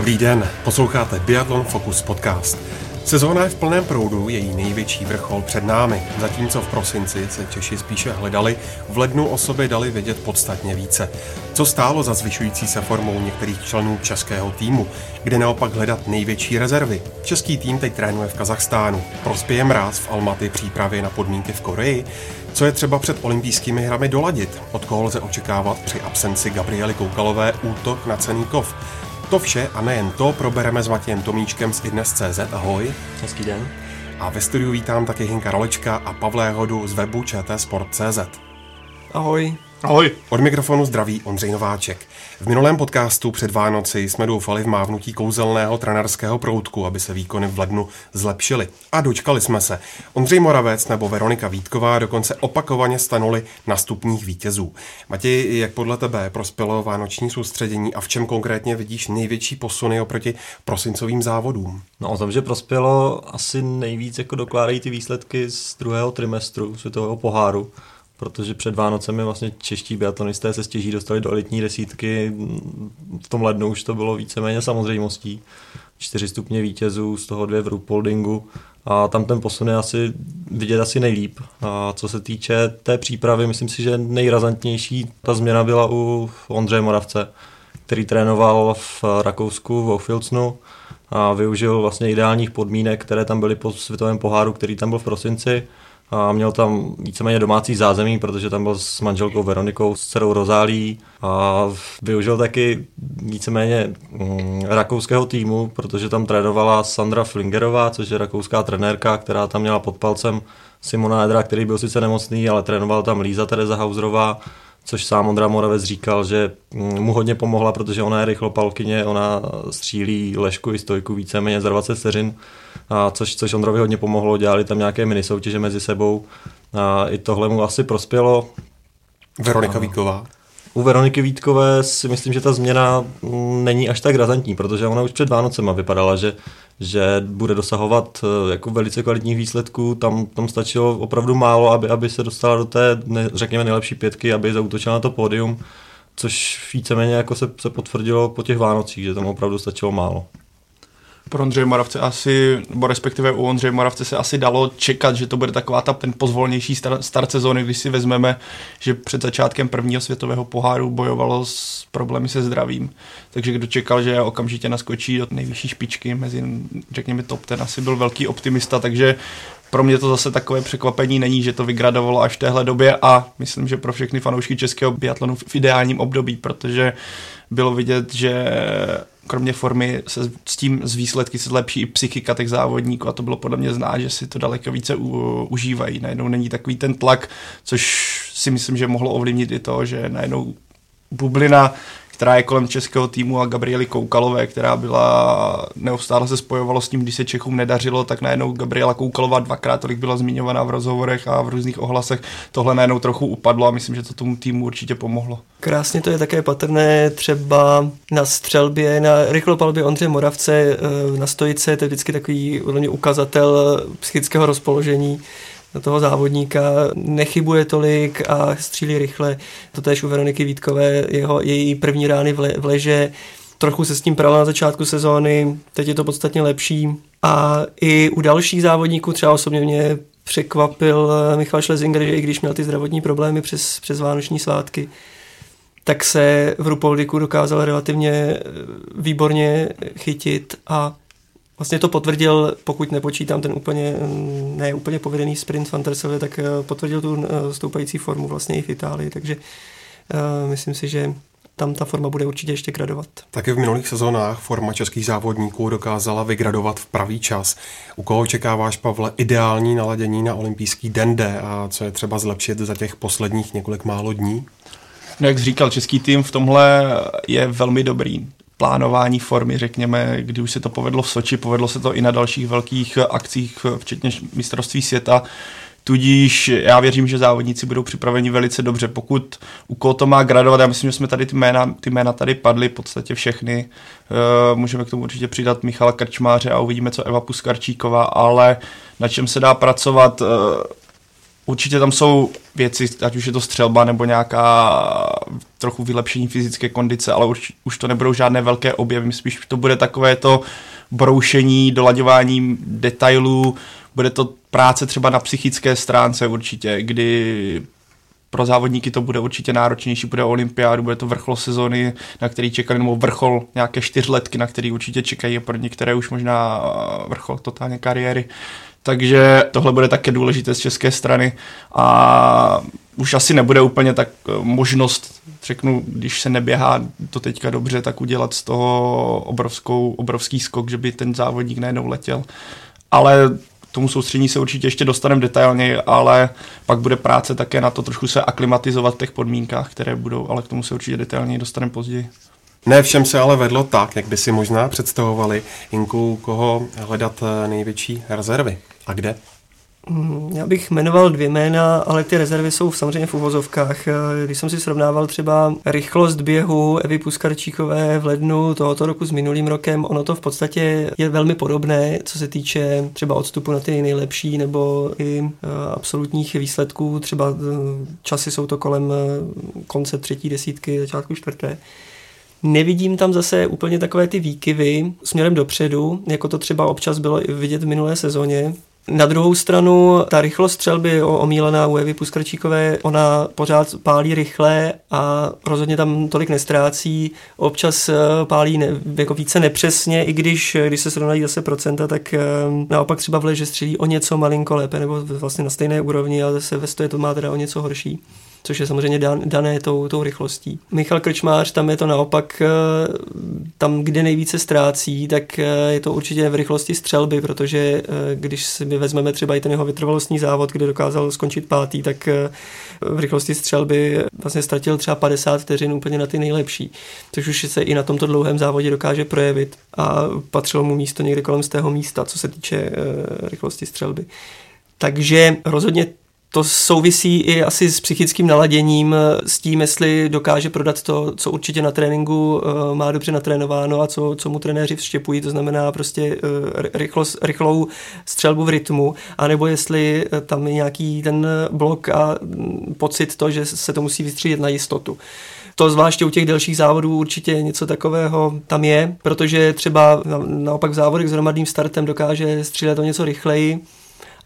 Dobrý den, posloucháte Biathlon Focus podcast. Sezóna je v plném proudu, její největší vrchol před námi. Zatímco v prosinci se Češi spíše hledali, v lednu o sobě dali vědět podstatně více. Co stálo za zvyšující se formou některých členů českého týmu, kde naopak hledat největší rezervy. Český tým teď trénuje v Kazachstánu. Prospěje mráz v Almaty přípravě na podmínky v Koreji. Co je třeba před olympijskými hrami doladit? Od koho lze očekávat při absenci Gabriely Koukalové útok na cený kov? To vše a nejen to probereme s Matějem Tomíčkem z Idnes.cz. Ahoj. Hezký den. A ve studiu vítám také Hinka Rolečka a Pavlé Hodu z webu čtsport.cz. Ahoj. Ahoj. Od mikrofonu zdraví Ondřej Nováček. V minulém podcastu před Vánoci jsme doufali v mávnutí kouzelného trenerského proutku, aby se výkony v lednu zlepšily. A dočkali jsme se. Ondřej Moravec nebo Veronika Vítková dokonce opakovaně stanuli na stupních vítězů. Matěj, jak podle tebe prospělo vánoční soustředění a v čem konkrétně vidíš největší posuny oproti prosincovým závodům? No o tom, že prospělo asi nejvíc jako dokládají ty výsledky z druhého trimestru světového poháru protože před Vánocemi vlastně čeští biatlonisté se stěží dostali do elitní desítky. V tom lednu už to bylo víceméně samozřejmostí. Čtyři stupně vítězů, z toho dvě v Rupoldingu a tam ten posun je asi vidět asi nejlíp. A co se týče té přípravy, myslím si, že nejrazantnější ta změna byla u Ondřeje Moravce, který trénoval v Rakousku v Ofilcnu a využil vlastně ideálních podmínek, které tam byly po světovém poháru, který tam byl v prosinci a měl tam víceméně domácí zázemí, protože tam byl s manželkou Veronikou, s dcerou Rozálí. A využil taky víceméně mm, rakouského týmu, protože tam trénovala Sandra Flingerová, což je rakouská trenérka, která tam měla pod palcem Simona Edra, který byl sice nemocný, ale trénoval tam Líza Tereza Hauserová, což sám Ondra Moravec říkal, že mm, mu hodně pomohla, protože ona je rychlopalkyně, ona střílí lešku i stojku víceméně za 20 vteřin, a což, což Ondrovi hodně pomohlo, dělali tam nějaké mini soutěže mezi sebou a i tohle mu asi prospělo. Veronika Vítková. U Veroniky Vítkové si myslím, že ta změna mm, není až tak razantní, protože ona už před Vánocema vypadala, že, že bude dosahovat eh, jako velice kvalitních výsledků. Tam, tam stačilo opravdu málo, aby, aby se dostala do té, ne, řekněme, nejlepší pětky, aby zautočila na to pódium, což víceméně jako se, se potvrdilo po těch Vánocích, že tam opravdu stačilo málo pro Ondřeje Moravce asi, nebo respektive u Ondřeje Moravce se asi dalo čekat, že to bude taková ta ten pozvolnější start, start sezóny, když si vezmeme, že před začátkem prvního světového poháru bojovalo s problémy se zdravím. Takže kdo čekal, že okamžitě naskočí do nejvyšší špičky mezi, řekněme, top ten, asi byl velký optimista, takže pro mě to zase takové překvapení není, že to vygradovalo až v téhle době a myslím, že pro všechny fanoušky českého biatlonu v ideálním období, protože bylo vidět, že kromě formy se s tím z výsledky se zlepší i psychika těch závodníků a to bylo podle mě znát, že si to daleko více u, užívají. Najednou není takový ten tlak, což si myslím, že mohlo ovlivnit i to, že najednou bublina která je kolem českého týmu a Gabriely Koukalové, která byla neustále se spojovalo s tím, když se Čechům nedařilo, tak najednou Gabriela Koukalová dvakrát tolik byla zmiňovaná v rozhovorech a v různých ohlasech. Tohle najednou trochu upadlo a myslím, že to tomu týmu určitě pomohlo. Krásně to je také patrné třeba na střelbě, na rychlopalbě Ondře Moravce eh, na stojice, to je vždycky takový ukazatel psychického rozpoložení toho závodníka, nechybuje tolik a střílí rychle. To též u Veroniky Vítkové, jeho, její první rány v, le, v leže, trochu se s tím prala na začátku sezóny, teď je to podstatně lepší. A i u dalších závodníků, třeba osobně mě překvapil eh, Michal Schlesinger, že i když měl ty zdravotní problémy přes, přes vánoční svátky, tak se v Rupoldiku dokázal relativně eh, výborně chytit a Vlastně to potvrdil, pokud nepočítám ten úplně, ne úplně povedený sprint Fantersově, tak eh, potvrdil tu eh, stoupající formu vlastně i v Itálii, takže uh, myslím si, že tam ta forma bude určitě ještě gradovat. Taky v minulých sezónách forma českých závodníků dokázala vygradovat v pravý čas. U koho očekáváš, Pavle, ideální naladění na olympijský den D a co je třeba zlepšit za těch posledních několik málo dní? No, jak jsi říkal, český tým v tomhle je velmi dobrý plánování formy, řekněme, kdy už se to povedlo v Soči, povedlo se to i na dalších velkých akcích, včetně mistrovství světa. Tudíž já věřím, že závodníci budou připraveni velice dobře. Pokud u koho to má gradovat, já myslím, že jsme tady ty jména, ty jména tady padly v podstatě všechny. Uh, můžeme k tomu určitě přidat Michala Krčmáře a uvidíme, co Eva Puskarčíková, ale na čem se dá pracovat. Uh, Určitě tam jsou věci, ať už je to střelba nebo nějaká trochu vylepšení fyzické kondice, ale už, už to nebudou žádné velké objevy, spíš to bude takové to broušení, dolaďování detailů, bude to práce třeba na psychické stránce určitě, kdy pro závodníky to bude určitě náročnější, bude olympiádu, bude to vrchol sezóny, na který čekali, nebo vrchol nějaké čtyřletky, na který určitě čekají a pro některé už možná vrchol totálně kariéry. Takže tohle bude také důležité z české strany a už asi nebude úplně tak eh, možnost, řeknu, když se neběhá to teďka dobře, tak udělat z toho obrovskou, obrovský skok, že by ten závodník najednou letěl. Ale tomu soustředění se určitě ještě dostaneme detailně, ale pak bude práce také na to trošku se aklimatizovat v těch podmínkách, které budou, ale k tomu se určitě detailně dostaneme později. Ne všem se ale vedlo tak, jak by si možná představovali. Jinku, koho hledat eh, největší rezervy a kde? Mm, já bych jmenoval dvě jména, ale ty rezervy jsou samozřejmě v uvozovkách. Eh, když jsem si srovnával třeba rychlost běhu Evy Puskarčíkové v lednu tohoto roku s minulým rokem, ono to v podstatě je velmi podobné, co se týče třeba odstupu na ty nejlepší nebo i eh, absolutních výsledků. Třeba eh, časy jsou to kolem konce třetí desítky, začátku čtvrté. Nevidím tam zase úplně takové ty výkyvy směrem dopředu, jako to třeba občas bylo vidět v minulé sezóně. Na druhou stranu ta rychlost střelby omílená u Evy Puskrčíkové, ona pořád pálí rychle a rozhodně tam tolik nestrácí. Občas eh, pálí ne, jako více nepřesně, i když, eh, když se srovnají zase procenta, tak eh, naopak třeba v leže střílí o něco malinko lépe nebo vlastně na stejné úrovni a zase ve stoje to má teda o něco horší což je samozřejmě dan, dané tou, tou rychlostí. Michal Krčmář, tam je to naopak, eh, tam, kde nejvíce ztrácí, tak eh, je to určitě v rychlosti střelby, protože eh, když si vezmeme třeba i ten jeho vytrvalostní závod, kde dokázal skončit pátý, tak v rychlosti střelby vlastně ztratil třeba 50 vteřin úplně na ty nejlepší, což už se i na tomto dlouhém závodě dokáže projevit a patřilo mu místo někde kolem z tého místa, co se týče rychlosti střelby. Takže rozhodně to souvisí i asi s psychickým naladěním, s tím, jestli dokáže prodat to, co určitě na tréninku uh, má dobře natrénováno a co, co mu trenéři vštěpují, to znamená prostě uh, rychlo, rychlou střelbu v rytmu, anebo jestli tam je nějaký ten blok a um, pocit to, že se to musí vystřídit na jistotu. To zvláště u těch delších závodů určitě něco takového tam je, protože třeba naopak v závodech s hromadným startem dokáže střílet o něco rychleji,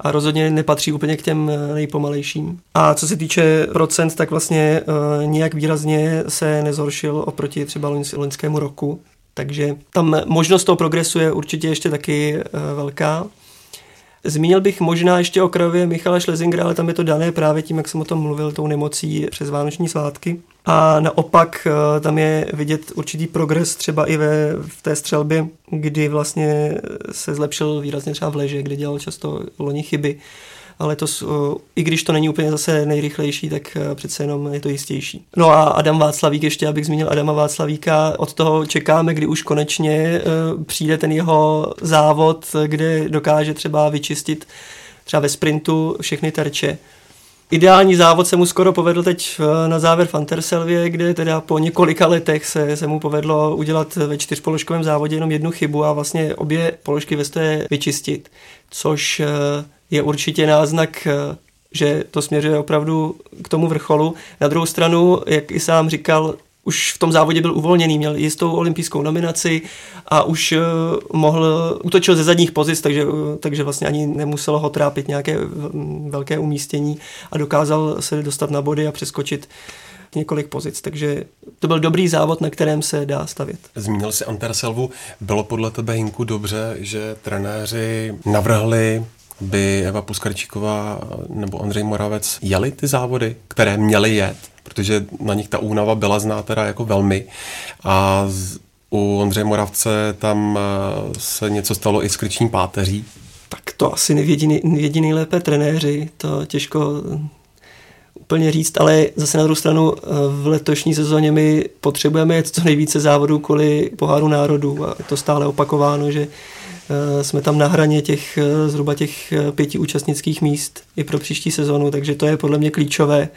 a rozhodně nepatří úplně k těm eh, nejpomalejším. A co se týče procent, tak vlastně uh, nijak výrazně se nezhoršil oproti třeba loňskému roku. Takže tam možnost toho progresu je určitě ještě taky uh, velká. Zmínil bych možná ještě o krajově Michala Schlesingera, ale tam je to dané právě tím, jak jsem o tom mluvil, tou nemocí přes vánoční svátky. A naopak eh, tam je vidět určitý progres třeba i ve, v té střelbě, kdy vlastně se zlepšil výrazně třeba v leže, kde dělal často loni chyby ale to, i když to není úplně zase nejrychlejší, tak eh, přece jenom je to jistější. No a Adam Václavík, ještě abych zmínil Adama Václavíka, od toho čekáme, kdy už konečně eh, přijde ten jeho závod, kde dokáže třeba vyčistit třeba ve sprintu všechny terče. Ideální závod se mu skoro povedl teď eh, na závěr v Anterselvě, kde teda po několika letech se, se mu povedlo udělat ve čtyřpoložkovém závodě jenom jednu chybu a vlastně obě položky ve vyčistit, což je určitě náznak, eh, že to směřuje opravdu k tomu vrcholu. Na druhou stranu, jak i sám říkal, už v tom závodě byl uvolněný, měl jistou olympijskou nominaci a už uh, mohl, útočil ze zadních pozic, takže, uh, takže vlastně ani nemuselo ho trápit nějaké velké umístění a dokázal se dostat na body a přeskočit několik pozic, takže to byl dobrý závod, na kterém se dá stavět. Zmínil si Anterselvu, bylo podle tebe Hinku dobře, že trenéři navrhli by Eva Puskarčíková nebo Ondřej Moravec jeli ty závody, které měly jet, protože na nich ta únava byla zná teda jako velmi. A z, u Ondřeje Moravce tam eh, se něco stalo i s kryční páteří. Tak to asi nevědí, nejlépe trenéři, to těžko úplně říct, ale zase na druhou stranu eh, v letošní sezóně my potřebujeme co nejvíce závodů kvůli poháru národů. A to stále opakováno, že Eh, jsme tam na hraně těch eh, zhruba těch eh, pěti účastnických míst i pro příští sezonu, takže to je podle mě klíčové.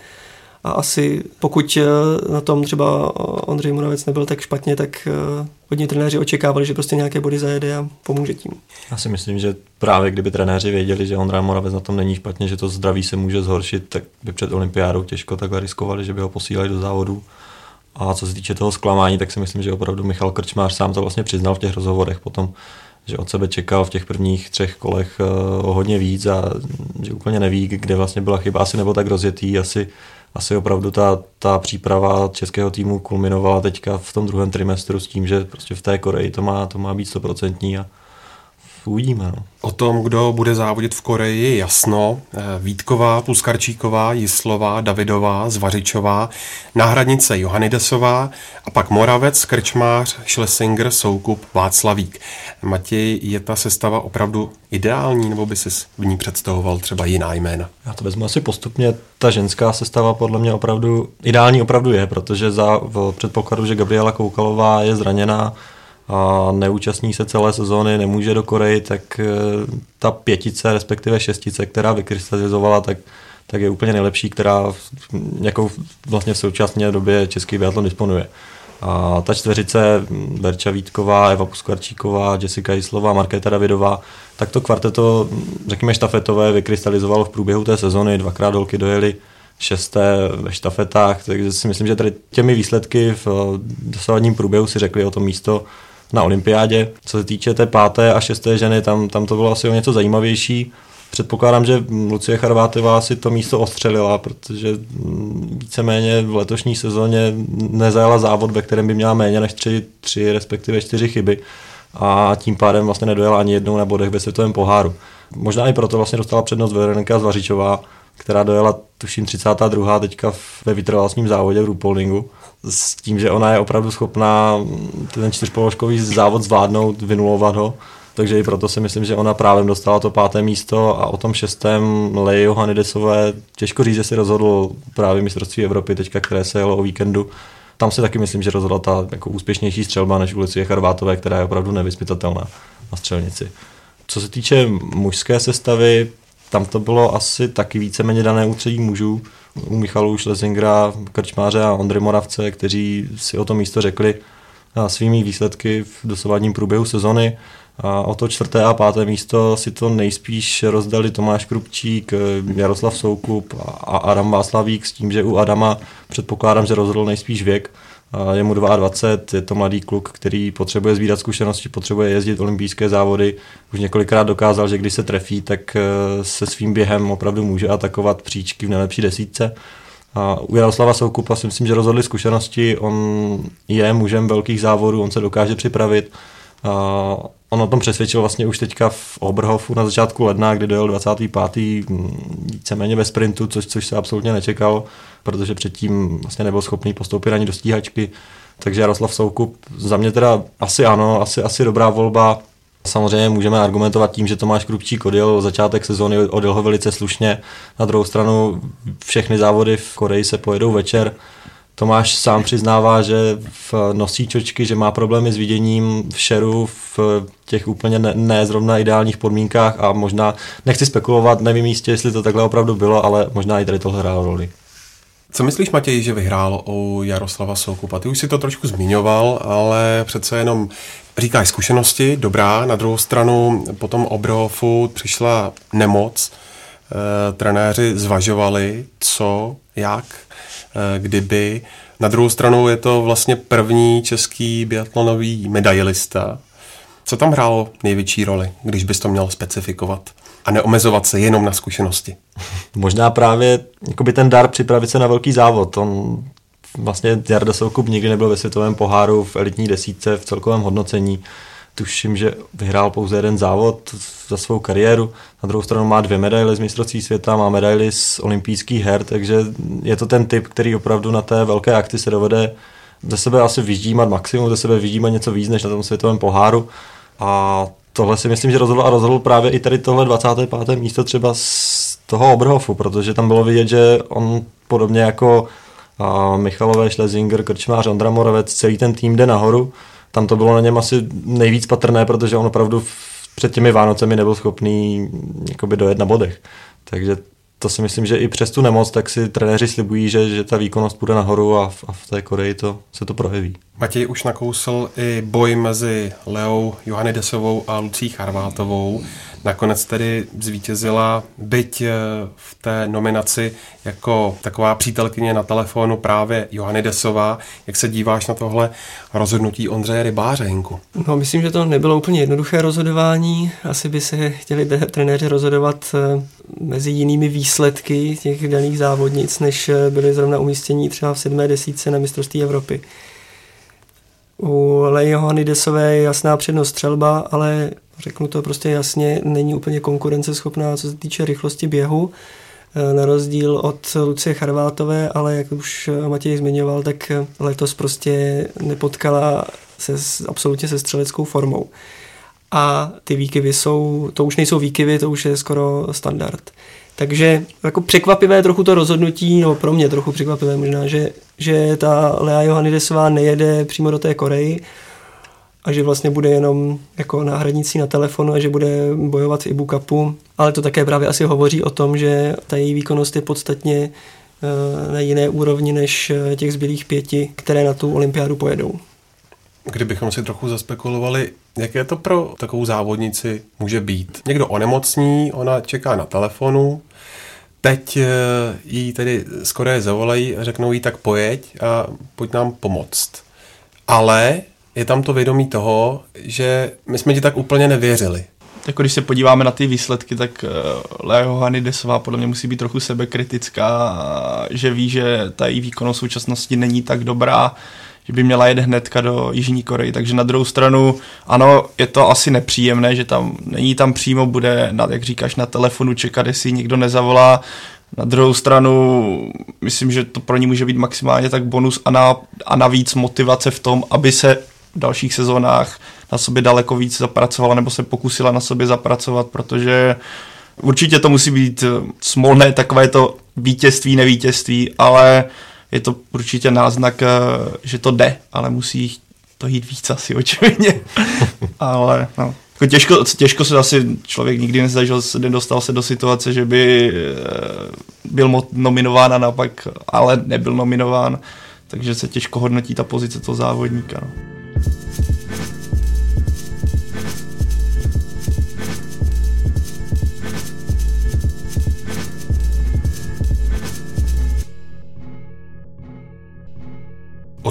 a asi pokud eh, na tom třeba Ondřej Moravec nebyl tak špatně, tak eh, hodně trenéři očekávali, že prostě nějaké body zajede a pomůže tím. Já si myslím, že právě kdyby trenéři věděli, že Ondřej Moravec na tom není špatně, že to zdraví se může zhoršit, tak by před olympiádou těžko takhle riskovali, že by ho posílali do závodu. A co se týče toho zklamání, tak si myslím, že opravdu Michal Krčmář sám to vlastně přiznal v těch rozhovorech potom, že od sebe čekal v těch prvních třech kolech o hodně víc a že úplně neví, kde vlastně byla chyba, asi nebo tak rozjetý, asi asi opravdu ta, ta příprava českého týmu kulminovala teďka v tom druhém trimestru s tím, že prostě v té Koreji to má, to má být stoprocentní a uvidíme. No. O tom, kdo bude závodit v Koreji, je jasno. Eh, Vítková, Puskarčíková, Jislová, Davidová, Zvařičová, náhradnice Johannidesová a pak Moravec, Krčmář, Schlesinger, Soukup, Václavík. Matěj, je ta sestava opravdu ideální, nebo by si v ní představoval třeba jiná jména? Já to vezmu asi postupně. Ta ženská sestava podle mě opravdu ideální opravdu je, protože za v předpokladu, že Gabriela Koukalová je zraněná, a neúčastní se celé sezóny, nemůže do Koreji, tak eh, ta pětice, respektive šestice, která vykrystalizovala, tak, tak je úplně nejlepší, která jakou vlastně v současné době český biatlon disponuje. A ta čtveřice, Berča Vítková, Eva Puskvarčíková, Jessica Jislová, Markéta Davidová, tak to kvarteto, řekněme štafetové, vykrystalizovalo v průběhu té sezony, dvakrát dolky dojeli šesté ve štafetách, takže si myslím, že tady těmi výsledky v dosavadním průběhu si řekli o to místo na olympiádě. Co se týče té páté a šesté ženy, tam, tam to bylo asi o něco zajímavější. Předpokládám, že Lucie Charvátová si to místo ostřelila, protože víceméně v letošní sezóně nezajala závod, ve kterém by měla méně než tři, tři respektive čtyři chyby a tím pádem vlastně nedojela ani jednou na bodech ve světovém poháru. Možná i proto vlastně dostala přednost Veronika Zvařičová, která dojela tuším 32. teďka ve vytrvalostním závodě v Rupolningu s tím, že ona je opravdu schopná ten čtyřpoložkový závod zvládnout, vynulovat ho. Takže i proto si myslím, že ona právě dostala to páté místo a o tom šestém Leji Johanidesové těžko říct, že si rozhodl právě mistrovství Evropy teďka, které se jelo o víkendu. Tam si taky myslím, že rozhodla ta jako úspěšnější střelba než ulici Charvátové, která je opravdu nevyspytatelná na střelnici. Co se týče mužské sestavy, tam to bylo asi taky víceméně dané ústředí mužů u Michalu Schlesingra, Krčmáře a Ondry Moravce, kteří si o to místo řekli svými výsledky v dosavadním průběhu sezony. A o to čtvrté a páté místo si to nejspíš rozdali Tomáš Krupčík, Jaroslav Soukup a Adam Václavík s tím, že u Adama předpokládám, že rozhodl nejspíš věk, je mu 22, je to mladý kluk, který potřebuje sbírat zkušenosti, potřebuje jezdit olympijské závody. Už několikrát dokázal, že když se trefí, tak eh, se svým během opravdu může atakovat příčky v nejlepší desítce. A u Jaroslava Soukupa si myslím, že rozhodli zkušenosti, on je mužem velkých závodů, on se dokáže připravit. A on o tom přesvědčil vlastně už teďka v Oberhofu na začátku ledna, kdy dojel 25. Mm, víceméně ve sprintu, což, což se absolutně nečekal, protože předtím vlastně nebyl schopný postoupit ani do stíhačky. Takže Jaroslav Soukup za mě teda asi ano, asi, asi dobrá volba. Samozřejmě můžeme argumentovat tím, že Tomáš Krupčík odjel začátek sezóny, odjel ho velice slušně. Na druhou stranu všechny závody v Koreji se pojedou večer. Tomáš sám přiznává, že v nosí čočky, že má problémy s viděním v šeru v těch úplně ne, ne zrovna ideálních podmínkách a možná, nechci spekulovat, nevím jistě, jestli to takhle opravdu bylo, ale možná i tady to hrálo roli. Co myslíš, Matěj, že vyhrál u Jaroslava Soukupa? Ty už si to trošku zmiňoval, ale přece jenom říkáš zkušenosti, dobrá. Na druhou stranu po tom Obrohofu přišla nemoc. E, trenéři zvažovali, co, jak, kdyby. Na druhou stranu je to vlastně první český biatlonový medailista. Co tam hrálo největší roli, když bys to měl specifikovat? a neomezovat se jenom na zkušenosti. Možná právě jakoby ten dar připravit se na velký závod. On vlastně Jarda Soukup nikdy nebyl ve světovém poháru v elitní desítce v celkovém hodnocení. Tuším, že vyhrál pouze jeden závod za svou kariéru. Na druhou stranu má dvě medaile z mistrovství světa, má medaily z olympijských her, takže je to ten typ, který opravdu na té velké akci se dovede ze sebe asi vyždímat maximum, ze sebe vyždímat něco víc než na tom světovém poháru. A tohle si myslím, že rozhodl a rozhodl právě i tady tohle 25. místo třeba z toho Oberhofu, protože tam bylo vidět, že on podobně jako Michalové, Schlesinger, Krčmář, Ondra Moravec, celý ten tým jde nahoru. Tam to bylo na něm asi nejvíc patrné, protože on opravdu před těmi Vánocemi nebyl schopný jakoby dojet na bodech. Takže to si myslím, že i přes tu nemoc, tak si trenéři slibují, že, že ta výkonnost půjde nahoru a v, a v té Koreji to, se to projeví. Matěj už nakousl i boj mezi Leou Johanidesovou a Lucí Charvátovou. Nakonec tedy zvítězila, byť eh, v té nominaci jako taková přítelkyně na telefonu právě Desová. Jak se díváš na tohle rozhodnutí Ondřeje Rybáře, Hinku? No, myslím, že to nebylo úplně jednoduché rozhodování. Asi by se chtěli trenéři rozhodovat eh, mezi jinými výsledky těch daných závodnic, než eh, byly zrovna umístění třeba v sedmé desíce na mistrovství Evropy. U Lejo Desové je jasná přednost střelba, ale řeknu to prostě jasně, není úplně konkurenceschopná, co se týče rychlosti běhu, e, na rozdíl od Lucie Charvátové, ale jak už Matěj zmiňoval, tak letos prostě nepotkala se absolutně se střeleckou formou. A ty výkyvy jsou, to už nejsou výkyvy, to už je skoro standard. Takže jako překvapivé trochu to rozhodnutí, no pro mě trochu překvapivé možná, že, že ta Lea Johannidesová nejede přímo do té Koreji a že vlastně bude jenom jako náhradnící na telefonu a že bude bojovat v Ibu ale to také právě asi hovoří o tom, že ta její výkonnost je podstatně eh, na jiné úrovni než eh, těch zbylých pěti, které na tu olympiádu pojedou. Kdybychom si trochu zaspekulovali, jaké to pro takovou závodnici může být. Někdo onemocní, ona čeká na telefonu, teď eh, jí tedy skoro zavolají a řeknou jí tak pojeď a pojď nám pomoct. Ale je tam to vědomí toho, že my jsme ti tak úplně nevěřili. Jako když se podíváme na ty výsledky, tak eh, Leo Hanidesová podle mě musí být trochu sebekritická, že ví, že ta její výkonnost v současnosti není tak dobrá, že by měla jet hnedka do Jižní Koreji. Takže na druhou stranu, ano, je to asi nepříjemné, že tam není tam přímo, bude, na, jak říkáš, na telefonu čekat, jestli někdo nezavolá. Na druhou stranu, myslím, že to pro ní může být maximálně tak bonus a, na, a navíc motivace v tom, aby se v dalších sezónách na sobě daleko víc zapracovala nebo se pokusila na sobě zapracovat, protože určitě to musí být smolné takové to vítězství, nevítězství, ale je to určitě náznak, eh, že to jde, ale musí to jít víc asi očividně. ale no. Jako těžko, těžko se asi člověk nikdy nezažil, nedostal se do situace, že by eh, byl nominován a naopak, ale nebyl nominován, takže se těžko hodnotí ta pozice toho závodníka. No.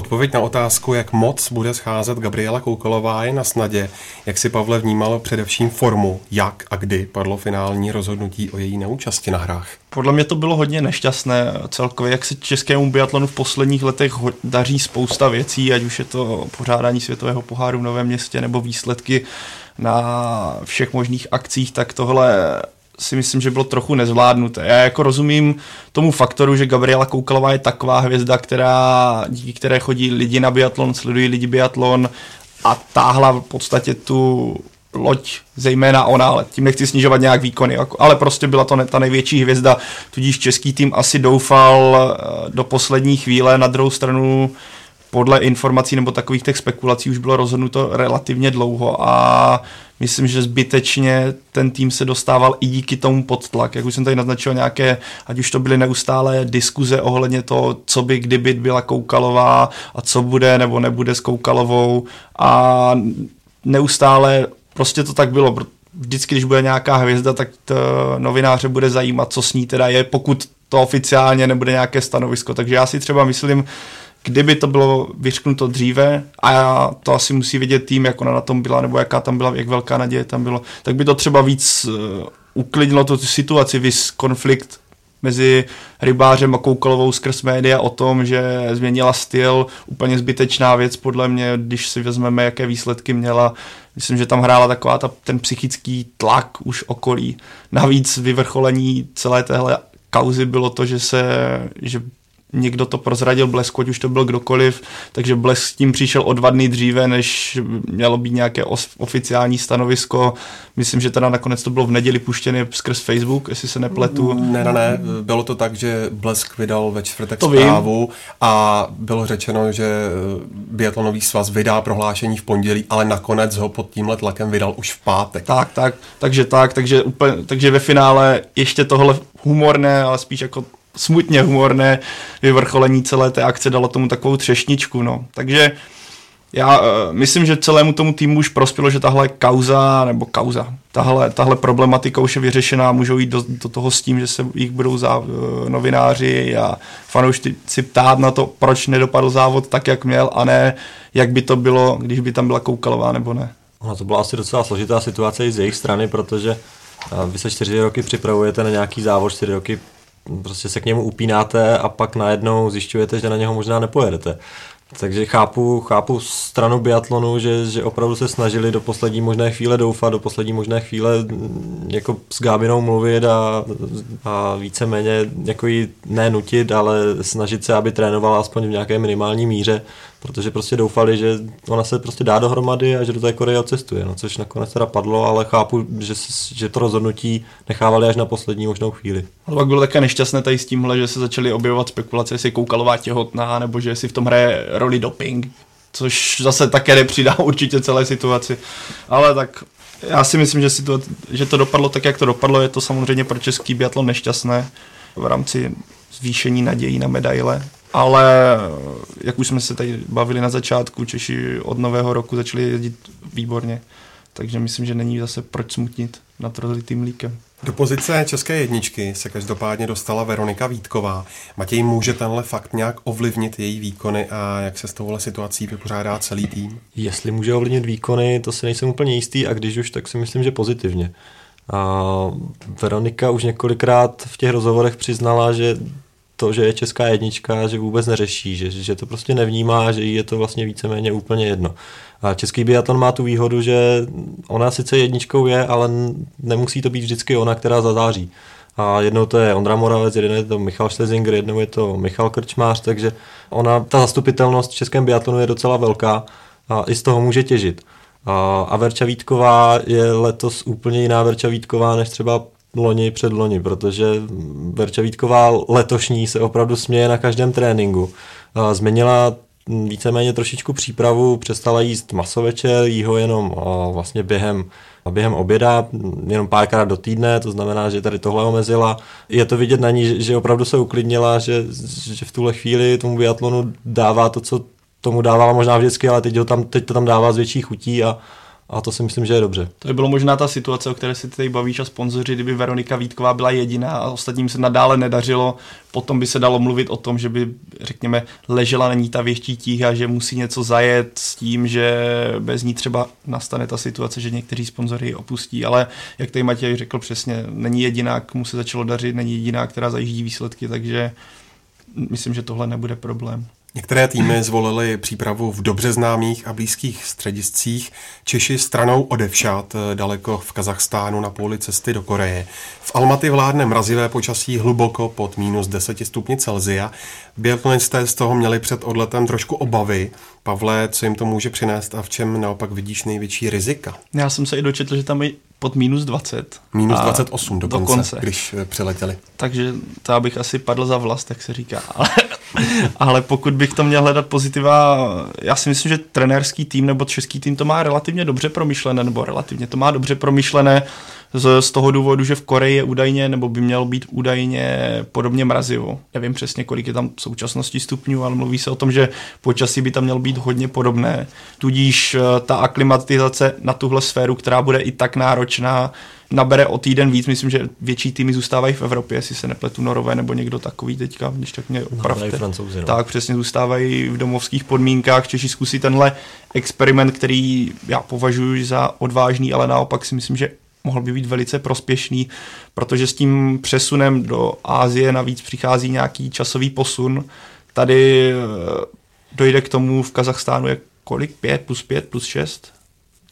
Odpověď na otázku, jak moc bude scházet Gabriela Koukolová je na snadě. Jak si Pavle vnímalo především formu, jak a kdy padlo finální rozhodnutí o její neúčasti na hrách? Podle mě to bylo hodně nešťastné celkově, jak se českému biatlonu v posledních letech daří spousta věcí, ať už je to pořádání světového poháru v Novém městě nebo výsledky na všech možných akcích, tak tohle si myslím, že bylo trochu nezvládnuté. Já jako rozumím tomu faktoru, že Gabriela Koukalová je taková hvězda, která, díky které chodí lidi na biatlon, sledují lidi biatlon a táhla v podstatě tu loď, zejména ona, ale tím nechci snižovat nějak výkony, jako, ale prostě byla to ne, ta největší hvězda, tudíž český tým asi doufal eh, do poslední chvíle, na druhou stranu podle informací nebo takových těch spekulací už bylo rozhodnuto relativně dlouho a myslím, že zbytečně ten tým se dostával i díky tomu podtlak. Jak už jsem tady naznačil nějaké, ať už to byly neustále diskuze ohledně toho, co by kdyby byla Koukalová a co bude nebo nebude s Koukalovou a neustále prostě to tak bylo. Vždycky, když bude nějaká hvězda, tak to novináře bude zajímat, co s ní teda je, pokud to oficiálně nebude nějaké stanovisko. Takže já si třeba myslím, kdyby to bylo vyřknuto dříve a to asi musí vidět tým, jak ona na tom byla, nebo jaká tam byla, jak velká naděje tam bylo, tak by to třeba víc uh, uklidnilo tu situaci, vys konflikt mezi rybářem a Koukalovou skrz média o tom, že změnila styl, úplně zbytečná věc podle mě, když si vezmeme, jaké výsledky měla. Myslím, že tam hrála taková ta, ten psychický tlak už okolí. Navíc vyvrcholení celé téhle kauzy bylo to, že se, že někdo to prozradil Blesku, ať už to byl kdokoliv, takže Blesk s tím přišel o dva dny dříve, než mělo být nějaké oficiální stanovisko. Myslím, že teda nakonec to bylo v neděli puštěné skrz Facebook, jestli se nepletu. Ne, ne, ne, bylo to tak, že Blesk vydal ve čtvrtek to zprávu vím. a bylo řečeno, že biatlonový svaz vydá prohlášení v pondělí, ale nakonec ho pod tímhle tlakem vydal už v pátek. Tak, tak, takže tak, takže, úplně, takže ve finále ještě tohle humorné, ale spíš jako smutně humorné vyvrcholení celé té akce dalo tomu takovou třešničku, no. Takže já uh, myslím, že celému tomu týmu už prospělo, že tahle kauza, nebo kauza, tahle, tahle problematika už je vyřešená, můžou jít do, do toho s tím, že se jich budou zá, uh, novináři a fanoušci ptát na to, proč nedopadl závod tak, jak měl, a ne jak by to bylo, když by tam byla Koukalová nebo ne. No to byla asi docela složitá situace i z jejich strany, protože vy se čtyři roky připravujete na nějaký závod, čtyři roky prostě se k němu upínáte a pak najednou zjišťujete, že na něho možná nepojedete. Takže chápu, chápu stranu biatlonu, že, že opravdu se snažili do poslední možné chvíle doufat, do poslední možné chvíle mm, jako s Gábinou mluvit a, a víceméně jako ji nenutit, ale snažit se, aby trénovala aspoň v nějaké minimální míře, protože prostě doufali, že ona se prostě dá dohromady a že do té Koreje odcestuje, no, což nakonec teda padlo, ale chápu, že, že to rozhodnutí nechávali až na poslední možnou chvíli. Ale pak bylo také nešťastné tady s tímhle, že se začaly objevovat spekulace, jestli Koukalová těhotná, nebo že si v tom hraje roli doping, což zase také nepřidá určitě celé situaci. Ale tak já si myslím, že, situace, že to dopadlo tak, jak to dopadlo. Je to samozřejmě pro český biatlon nešťastné v rámci zvýšení nadějí na medaile. Ale jak už jsme se tady bavili na začátku, Češi od nového roku začali jezdit výborně. Takže myslím, že není zase proč smutnit nad rozlitým líkem. Do pozice české jedničky se každopádně dostala Veronika Vítková. Matěj, může tenhle fakt nějak ovlivnit její výkony a jak se s touhle situací vypořádá celý tým? Jestli může ovlivnit výkony, to si nejsem úplně jistý a když už, tak si myslím, že pozitivně. A Veronika už několikrát v těch rozhovorech přiznala, že to, že je česká jednička, že vůbec neřeší, že, že to prostě nevnímá, že jí je to vlastně víceméně úplně jedno. A český biatlon má tu výhodu, že ona sice jedničkou je, ale nemusí to být vždycky ona, která zazáří. A jednou to je Ondra Moravec, jednou je to Michal Schlesinger, jednou je to Michal Krčmář, takže ona, ta zastupitelnost v českém biatlonu je docela velká a i z toho může těžit. A, Verča Vítková je letos úplně jiná Verča Vítková než třeba loni před loni, protože Verča Vítková letošní se opravdu směje na každém tréninku. Změnila víceméně trošičku přípravu, přestala jíst maso večer, jí ho jenom vlastně během během oběda, jenom párkrát do týdne, to znamená, že tady tohle omezila. Je to vidět na ní, že opravdu se uklidnila, že, že v tuhle chvíli tomu biatlonu dává to, co tomu dávala možná vždycky, ale teď, ho tam, teď to tam dává z větší chutí a, a to si myslím, že je dobře. To by bylo možná ta situace, o které si tady bavíš a sponzoři, kdyby Veronika Vítková byla jediná a ostatním se nadále nedařilo, potom by se dalo mluvit o tom, že by, řekněme, ležela na ní ta větší tíha, že musí něco zajet s tím, že bez ní třeba nastane ta situace, že někteří sponzory opustí, ale jak tady Matěj řekl přesně, není jediná, komu se začalo dařit, není jediná, která zajíždí výsledky, takže myslím, že tohle nebude problém. Některé týmy zvolily přípravu v dobře známých a blízkých střediscích, Češi stranou odevšat eh, daleko v Kazachstánu na půli cesty do Koreje. V Almaty vládne mrazivé počasí hluboko pod minus 10 stupni Celzia. Biatlonisté z toho měli před odletem trošku obavy. Pavle, co jim to může přinést a v čem naopak vidíš největší rizika? Já jsem se i dočetl, že tam pod minus 20. Minus 28 dokonce, dokonce, když eh, přiletěli. Takže to abych asi padl za vlast, tak se říká. Ale, ale pokud bych to měl hledat pozitiva, já si myslím, že trenérský tým nebo český tým to má relativně dobře promyšlené, nebo relativně to má dobře promyšlené z, z toho důvodu, že v Koreji je údajně, nebo by mělo být údajně podobně mrazivo. Nevím přesně, kolik je tam v současnosti stupňů, ale mluví se o tom, že počasí by tam mělo být hodně podobné. Tudíž eh, ta aklimatizace na tuhle sféru, která bude i tak náročná, nabere o týden víc. Myslím, že větší týmy zůstávají v Evropě, jestli se nepletu Norové nebo někdo takový teďka, když tak mě opravte. No, francouzi, no. Tak přesně zůstávají v domovských podmínkách. Češi zkusí tenhle experiment, který já považuji za odvážný, ale naopak si myslím, že mohl by být velice prospěšný, protože s tím přesunem do Ázie navíc přichází nějaký časový posun. Tady eh, dojde k tomu v Kazachstánu je kolik? 5 plus 5 plus 6?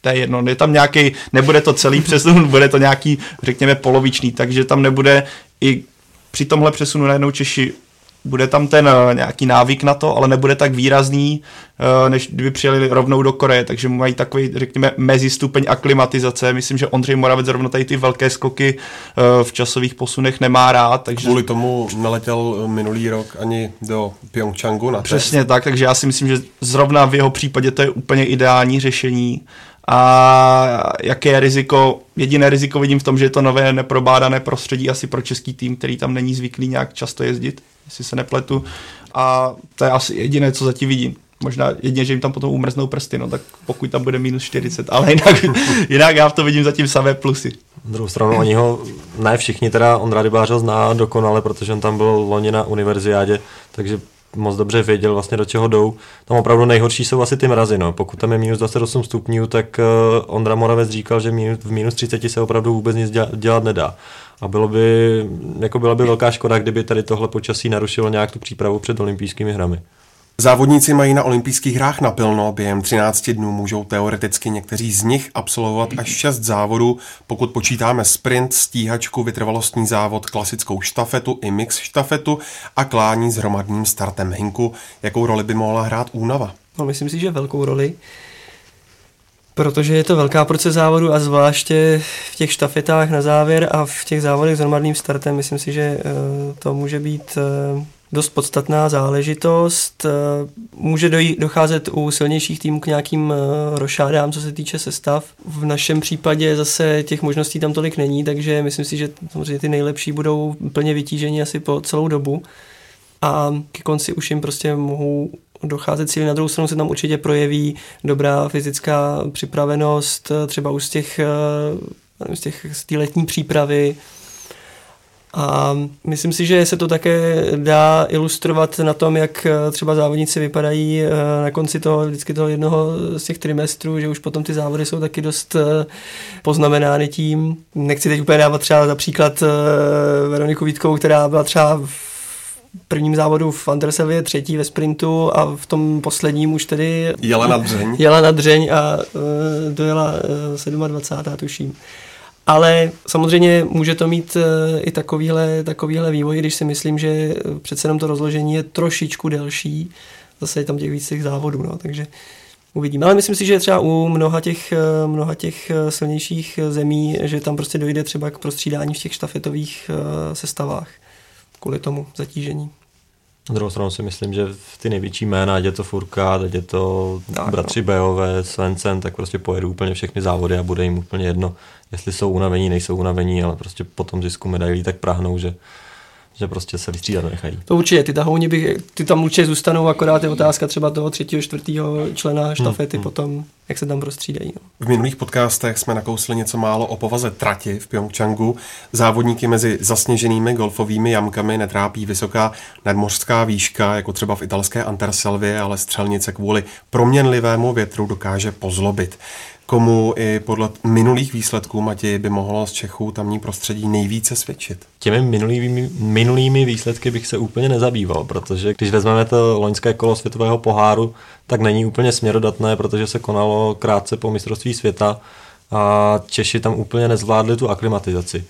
To je jedno, je tam nějaký, nebude to celý přesun, bude to nějaký, řekněme, polovičný, takže tam nebude i při tomhle přesunu najednou Češi bude tam ten uh, nějaký návyk na to, ale nebude tak výrazný, uh, než kdyby přijeli rovnou do Koreje, takže mají takový, řekněme, mezistupeň aklimatizace. Myslím, že Ondřej Moravec zrovna tady ty velké skoky uh, v časových posunech nemá rád. Takže... Kvůli tomu neletěl minulý rok ani do Pyeongchangu na Přesně tak, takže já si myslím, že zrovna v jeho případě to je úplně ideální řešení A jaké je riziko? Jediné riziko vidím v tom, že je to nové neprobádané prostředí asi pro český tým, který tam není zvyklý nějak často jezdit, jestli se nepletu. A to je asi jediné, co zatím vidím. Možná jedině, že jim tam potom umrznou prsty, no tak pokud tam bude minus 40, ale jinak, jinak já v to vidím zatím samé plusy. Na druhou stranu oni ho, ne všichni teda Ondra Rybář zná dokonale, protože on tam byl loni na univerziádě, takže moc dobře věděl vlastně do čeho jdou. Tam opravdu nejhorší jsou asi ty mrazy, no. Pokud tam je minus 28 stupňů, tak uh, Ondra Moravec říkal, že v minus 30 se opravdu vůbec nic dělat, dělat nedá. A bylo by, jako byla by velká škoda, kdyby tady tohle počasí narušilo nějak tu přípravu před olympijskými hrami. Závodníci mají na olympijských hrách napilno, během 13 dnů můžou teoreticky někteří z nich absolvovat až 6 závodů, pokud počítáme sprint, stíhačku, vytrvalostní závod, klasickou štafetu i mix štafetu a klání s hromadným startem hinku. Jakou roli by mohla hrát únava? No, myslím si, že velkou roli, protože je to velká proces závodu a zvláště v těch štafetách na závěr a v těch závodech s hromadným startem, myslím si, že eh, to může být eh, dost podstatná záležitost. Eh, může dojít, docházet u silnějších týmů k nějakým eh, rošádám, co se týče sestav. V našem případě zase těch možností tam tolik není, takže myslím si, že samozřejmě ty nejlepší budou plně vytíženi asi po celou dobu. A ke konci už jim prostě mohou docházet síly. Na druhou stranu se tam určitě projeví dobrá fyzická připravenost, eh, třeba už z těch, z těch z letní přípravy, a myslím si, že se to také dá ilustrovat na tom, jak eh, třeba závodníci vypadají eh, na konci toho vždycky toho jednoho z těch trimestrů, že už potom ty závody jsou taky dost eh, poznamenány tím. Nechci teď úplně dávat třeba za příklad Veroniku Vítkou, která byla třeba v prvním závodu v Andersově třetí ve sprintu a v tom posledním už tedy jela na dřeň, jela na dřeň a dojela 27. tuším. Ale samozřejmě může to mít eh, i takovýhle, takovýhle vývoj, když si myslím, že eh, přece jenom to rozložení je trošičku delší. Zase je tam těch víc těch závodů, no, takže uvidíme. Ale myslím si, že třeba u mnoha těch, eh, mnoha těch silnějších zemí, že tam prostě dojde třeba k prostřídání v těch štafetových sestavách kvůli tomu zatížení. Na druhou stranu si myslím, že v ty největší jména, ať je to Furka, ať je to tak, bratři no. Bejové, Svensen, tak prostě pojedu úplně všechny závody a bude jim úplně jedno, jestli jsou unavení, nejsou unavení, ale prostě po tom zisku medailí tak prahnou, že že prostě se vystřídat nechají. To určitě, ty tahouni bych, ty tam určitě zůstanou, akorát je otázka třeba toho třetího, čtvrtého člena štafety hmm, hmm. potom, jak se tam prostřídají. No. V minulých podcastech jsme nakousli něco málo o povaze trati v Pyeongchangu. Závodníky mezi zasněženými golfovými jamkami netrápí vysoká nadmořská výška, jako třeba v italské Anterselvě, ale střelnice kvůli proměnlivému větru dokáže pozlobit komu i podle minulých výsledků Matěj by mohlo z Čechů tamní prostředí nejvíce svědčit? Těmi minulými, minulými výsledky bych se úplně nezabýval, protože když vezmeme to loňské kolo světového poháru, tak není úplně směrodatné, protože se konalo krátce po mistrovství světa a Češi tam úplně nezvládli tu aklimatizaci.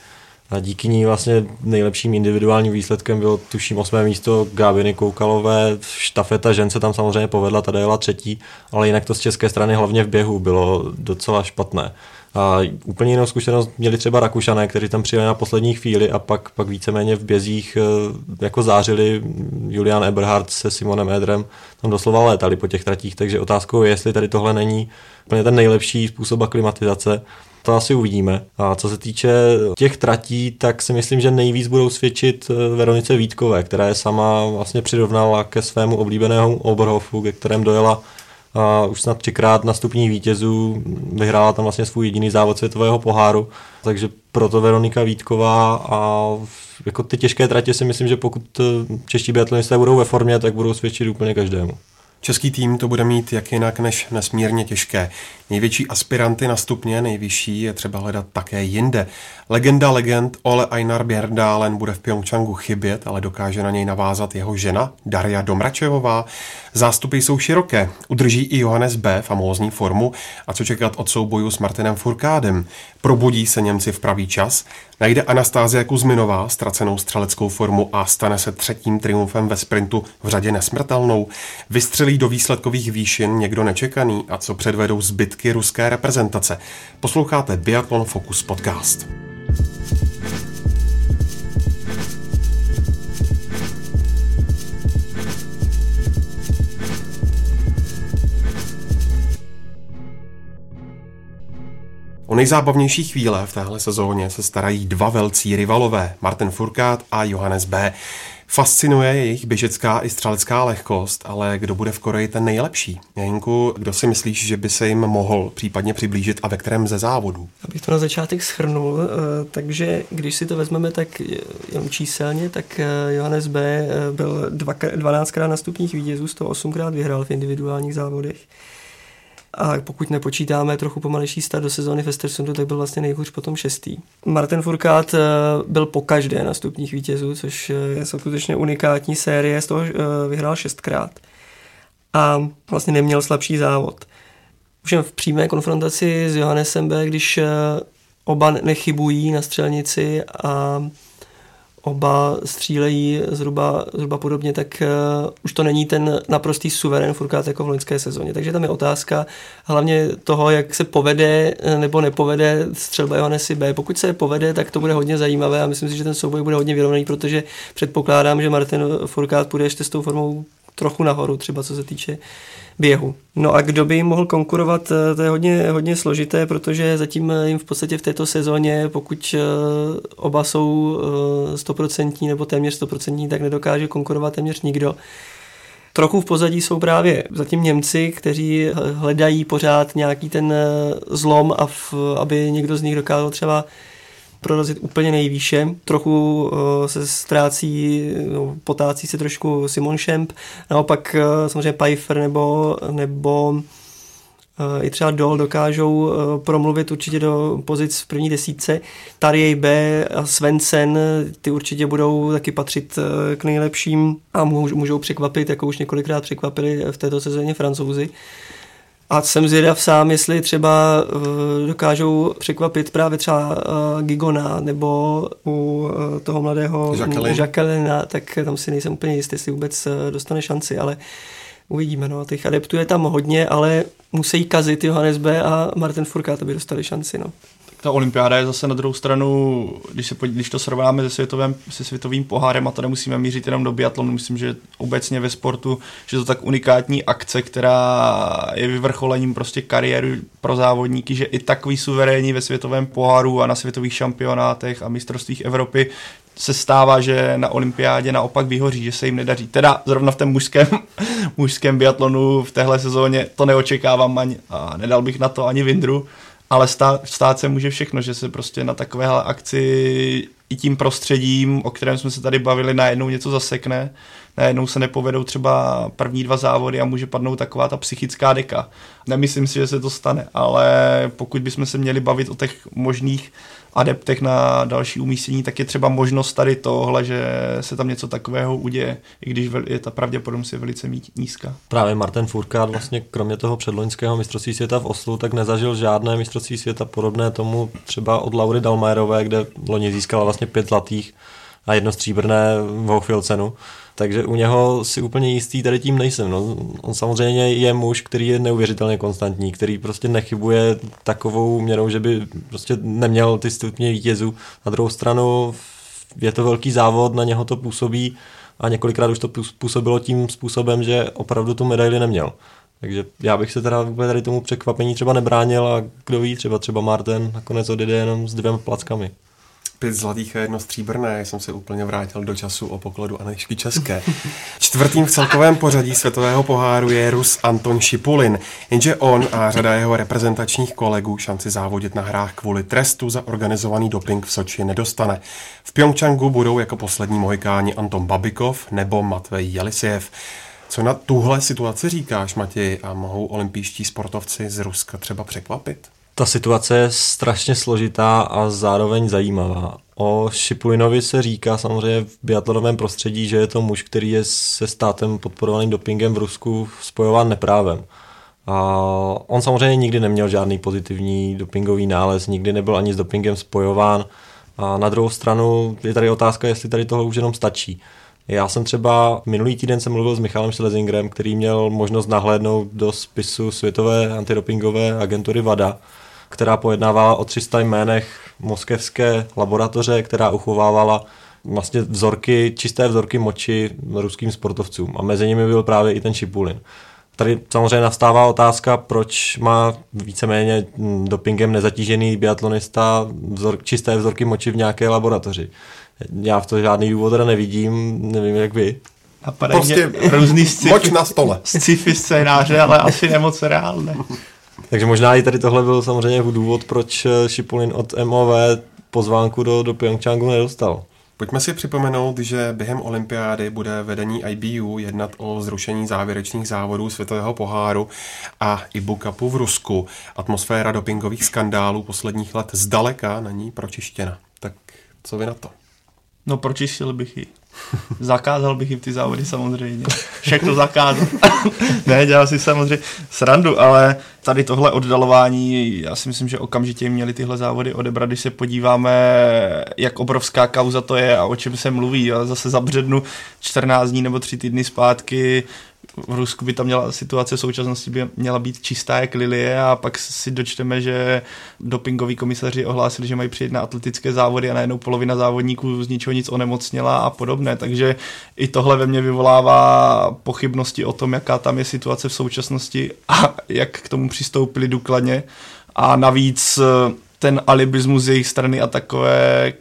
A díky ní vlastně nejlepším individuálním výsledkem bylo tuším osmé místo Gábiny Koukalové, štafeta žen se tam samozřejmě povedla, ta jela třetí, ale jinak to z české strany hlavně v běhu bylo docela špatné. A úplně jinou zkušenost měli třeba Rakušané, kteří tam přijeli na poslední chvíli a pak, pak víceméně v bězích eh, jako zářili Julian Eberhardt se Simonem Edrem, tam doslova létali po těch tratích, takže otázkou je, jestli tady tohle není úplně ten nejlepší způsob aklimatizace to asi uvidíme. A co se týče těch tratí, tak si myslím, že nejvíc budou svědčit eh, Veronice Vítkové, která je sama vlastně přirovnala ke svému oblíbenému Oberhofu, ke kterém dojela a už snad třikrát na stupní vítězů, vyhrála tam vlastně svůj jediný závod světového poháru, takže proto Veronika Vítková a jako ty těžké tratě si myslím, že pokud eh, čeští biatlonisté budou ve formě, tak budou svědčit úplně každému. Český tým to bude mít jak jinak než nesmírně těžké. Největší aspiranty na stupně, nejvyšší je třeba hledat také jinde. Legenda legend Ole Einar Bjerdálen bude v Pyeongchangu chybět, ale dokáže na něj navázat jeho žena Daria Domračevová. Zástupy jsou široké, udrží i Johannes B. famózní formu a co čekat od soubojů s Martinem Furkádem. Probudí se Němci v pravý čas, najde Anastázia Kuzminová ztracenou střeleckou formu a stane se třetím triumfem ve sprintu v řadě nesmrtelnou. Vystřelí do výsledkových výšin někdo nečekaný a co předvedou zbytky ruské reprezentace. Posloucháte Biathlon Focus podcast. Nejzábavnější chvíle v téhle sezóně se starají dva velcí rivalové, Martin Furkát a Johannes B. Fascinuje jejich běžecká i střelecká lehkost, ale kdo bude v Koreji ten nejlepší? Jinku, kdo si myslíš, že by se jim mohl případně přiblížit a ve kterém ze závodů? Abych to na začátek schrnul, eh, takže když si to vezmeme tak jenom číselně, tak eh, Johannes B. Eh, byl 12krát na stupních vítězů, 108krát vyhrál v individuálních závodech. A pokud nepočítáme trochu pomalejší start do sezóny v Estersundu, tak byl vlastně nejhůř potom šestý. Martin Furkát eh, byl po každé na stupních vítězů, což eh, je skutečně unikátní série, z toho eh, vyhrál šestkrát. A vlastně neměl slabší závod. Už v přímé konfrontaci s Johannesem B., když oba nechybují na střelnici a oba střílejí zhruba, zhruba podobně, tak uh, už to není ten naprostý suverén furkát jako v loňské sezóně. Takže tam je otázka hlavně toho, jak se povede eh, nebo nepovede střelba Johannesy B. Pokud se povede, tak to bude hodně zajímavé a myslím si, že ten souboj bude hodně vyrovnaný, protože předpokládám, že Martin Furkát půjde ještě s tou formou trochu nahoru, třeba co se týče běhu. No a kdo by jim mohl konkurovat, eh, to je hodně, hodně složité, protože zatím jim v podstatě v této sezóně, pokud eh, oba jsou eh, stoprocentní nebo téměř stoprocentní, tak nedokáže konkurovat téměř nikdo. Trochu v pozadí jsou právě zatím Němci, kteří hledají pořád nějaký ten zlom, a v, aby někdo z nich dokázal třeba prorazit úplně nejvýše. Trochu uh, se ztrácí, no, potácí se trošku Simon Schemp, naopak uh, samozřejmě Pfeiffer nebo, nebo uh, i třeba Dol dokážou promluvit určitě do pozic v první desítce. Tarjej B a Svensen, ty určitě budou taky patřit k nejlepším a můžou, můžou překvapit, jako už několikrát překvapili v této sezóně francouzi. A jsem zvědav sám, jestli třeba uh, dokážou překvapit právě třeba uh, Gigona nebo u uh, toho mladého Jacquelina, tak tam si nejsem úplně jistý, jestli vůbec dostane šanci, ale uvidíme. No. Těch adeptů je tam hodně, ale musí kazit Johannes B. a Martin Furkát, aby dostali šanci. No ta olympiáda je zase na druhou stranu, když, se, když to srovnáme se, světovým, se světovým pohárem, a to nemusíme mířit jenom do biatlonu, myslím, že obecně ve sportu, že to tak unikátní akce, která je vyvrcholením prostě kariéry pro závodníky, že i takový suverénní ve světovém poháru a na světových šampionátech a mistrovstvích Evropy se stává, že na olympiádě naopak vyhoří, že se jim nedaří. Teda zrovna v tom mužském, mužském biatlonu v téhle sezóně to neočekávám ani, a nedal bych na to ani Vindru, ale stát, stát se může všechno, že se prostě na takovéhle akci i tím prostředím, o kterém jsme se tady bavili, najednou něco zasekne, najednou se nepovedou třeba první dva závody a může padnout taková ta psychická deka. Nemyslím si, že se to stane, ale pokud bychom se měli bavit o těch možných adeptech na další umístění, tak je třeba možnost tady tohle, že se tam něco takového uděje, i když je ta pravděpodobnost je velice nízká. Právě Martin Furkát vlastně kromě toho předloňského mistrovství světa v Oslu, tak nezažil žádné mistrovství světa podobné tomu třeba od Laury Dalmajerové, kde loni získala vlastně pět zlatých a jedno stříbrné v cenu takže u něho si úplně jistý tady tím nejsem. No. On samozřejmě je muž, který je neuvěřitelně konstantní, který prostě nechybuje takovou měrou, že by prostě neměl ty stupně vítězů. Na druhou stranu je to velký závod, na něho to působí a několikrát už to působilo tím způsobem, že opravdu tu medaili neměl. Takže já bych se teda vůbec tady tomu překvapení třeba nebránil a kdo ví, třeba třeba Martin nakonec odjede jenom s dvěma plackami pět zlatých a jedno stříbrné, jsem se úplně vrátil do času o pokladu Anešky České. Čtvrtým v celkovém pořadí světového poháru je Rus Anton Šipulin, jenže on a řada jeho reprezentačních kolegů šanci závodit na hrách kvůli trestu za organizovaný doping v Soči nedostane. V Pyeongchangu budou jako poslední mohikáni Anton Babikov nebo Matvej Jelisiev. Co na tuhle situaci říkáš, Matěj, a mohou olympijští sportovci z Ruska třeba překvapit? Ta situace je strašně složitá a zároveň zajímavá. O Šipulinovi se říká samozřejmě v biatlonovém prostředí, že je to muž, který je se státem podporovaným dopingem v Rusku spojován neprávem. A on samozřejmě nikdy neměl žádný pozitivní dopingový nález, nikdy nebyl ani s dopingem spojován. A na druhou stranu je tady otázka, jestli tady toho už jenom stačí. Já jsem třeba minulý týden jsem mluvil s Michalem Schlesingerem, který měl možnost nahlédnout do spisu Světové antidopingové agentury VADA která pojednávala o 300 jménech moskevské laboratoře, která uchovávala vlastně vzorky, čisté vzorky moči ruským sportovcům. A mezi nimi byl právě i ten Šipulin. Tady samozřejmě nastává otázka, proč má víceméně dopingem nezatížený biatlonista vzor, čisté vzorky moči v nějaké laboratoři. Já v to žádný důvod teda nevidím, nevím jak vy. Napadají prostě různý sci- moč na stole. sci-fi scénáře, ale asi nemoc reálné. Takže možná i tady tohle byl samozřejmě důvod, proč Šipulin od MOV pozvánku do, do Pyeongchangu nedostal. Pojďme si připomenout, že během olympiády bude vedení IBU jednat o zrušení závěrečných závodů světového poháru a IBU Cupu v Rusku. Atmosféra dopingových skandálů posledních let zdaleka není pročištěna. Tak co vy na to? No pročistil bych ji. Zakázal bych jim ty závody samozřejmě. Všechno zakázal. ne, dělal si samozřejmě srandu, ale tady tohle oddalování, já si myslím, že okamžitě měli tyhle závody odebrat, když se podíváme, jak obrovská kauza to je a o čem se mluví. A zase za břednu 14 dní nebo 3 týdny zpátky v Rusku by tam měla situace v současnosti by měla být čistá jak lilie a pak si dočteme, že dopingoví komisaři ohlásili, že mají přijet na atletické závody a najednou polovina závodníků z ničeho nic onemocněla a podobné. Takže i tohle ve mně vyvolává pochybnosti o tom, jaká tam je situace v současnosti a jak k tomu přistoupili důkladně. A navíc eh, ten alibismus z jejich strany a takové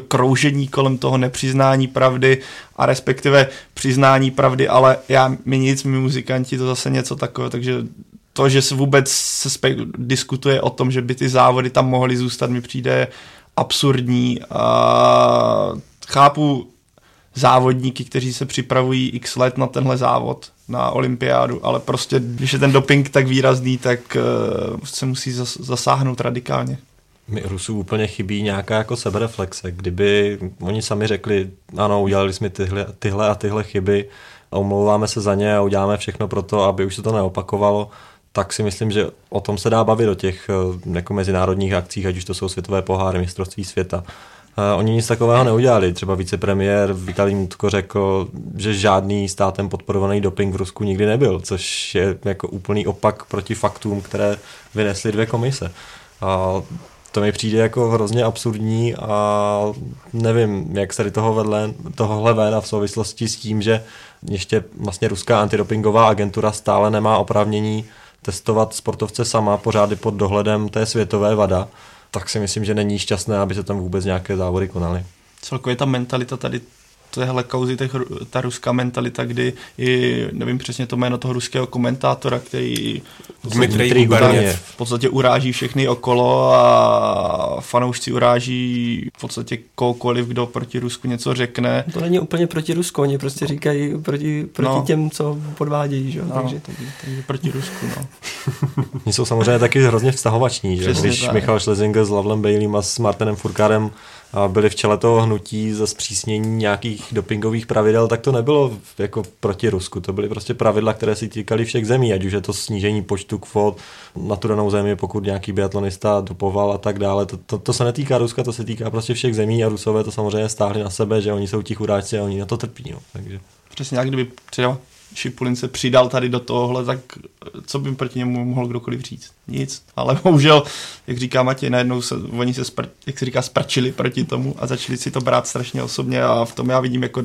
kroužení kolem toho nepřiznání pravdy a respektive přiznání pravdy, ale já, mi nic, my muzikanti, to zase něco takového, takže to, že se vůbec se spe- diskutuje o tom, že by ty závody tam mohly zůstat, mi přijde absurdní. A chápu závodníky, kteří se připravují x let na tenhle závod, na olympiádu, ale prostě, když je ten doping tak výrazný, tak uh, se musí zas- zasáhnout radikálně mi Rusů úplně chybí nějaká jako sebereflexe. Kdyby oni sami řekli, ano, udělali jsme tyhle, tyhle a tyhle chyby a omlouváme se za ně a uděláme všechno pro to, aby už se to neopakovalo, tak si myslím, že o tom se dá bavit do těch eh, jako mezinárodních akcích, ať už to jsou světové poháry, mistrovství světa. Uh, oni nic takového neudělali. Třeba vicepremiér Vitalij Mutko řekl, že žádný státem podporovaný doping v Rusku nikdy nebyl, což je jako úplný opak proti faktům, které vynesly dvě komise. Uh, to mi přijde jako hrozně absurdní a nevím, jak se tady toho vedle, tohohle ven a v souvislosti s tím, že ještě vlastně ruská antidopingová agentura stále nemá oprávnění testovat sportovce sama pořády pod dohledem té světové vada, tak si myslím, že není šťastné, aby se tam vůbec nějaké závody konaly. Celkově ta mentalita tady téhle kauzy těch, ta ruská mentalita, kdy i, nevím přesně to jméno toho ruského komentátora, který Dmitrij v podstatě uráží všechny okolo a fanoušci uráží v podstatě koukoliv, kdo proti Rusku něco řekne. To není úplně proti Rusku, oni prostě říkají proti, proti no. těm, co podvádějí, že? No, takže, takže, takže proti Rusku, no. Oni jsou samozřejmě taky hrozně vztahovační, že? Přesně Když tak. Michal Schlesinger s Lavlem Baileym a s Martinem Furkárem byli v čele toho hnutí za zpřísnění nějakých dopingových pravidel, tak to nebylo jako proti Rusku. To byly prostě pravidla, které si týkaly všech zemí, ať už je to snížení počtu kvot na tu danou zemi, pokud nějaký biatlonista dopoval a tak dále. To, to, to, se netýká Ruska, to se týká prostě všech zemí a Rusové to samozřejmě stáhli na sebe, že oni jsou ti chudáci a oni na to trpí. No. Takže. Přesně jak kdyby třeba Šipulin se přidal tady do tohohle, tak co by proti němu mohl kdokoliv říct? Nic. Ale bohužel, jak říká Matěj, najednou se, oni se, spr, jak se říká, sprčili proti tomu a začali si to brát strašně osobně a v tom já vidím jako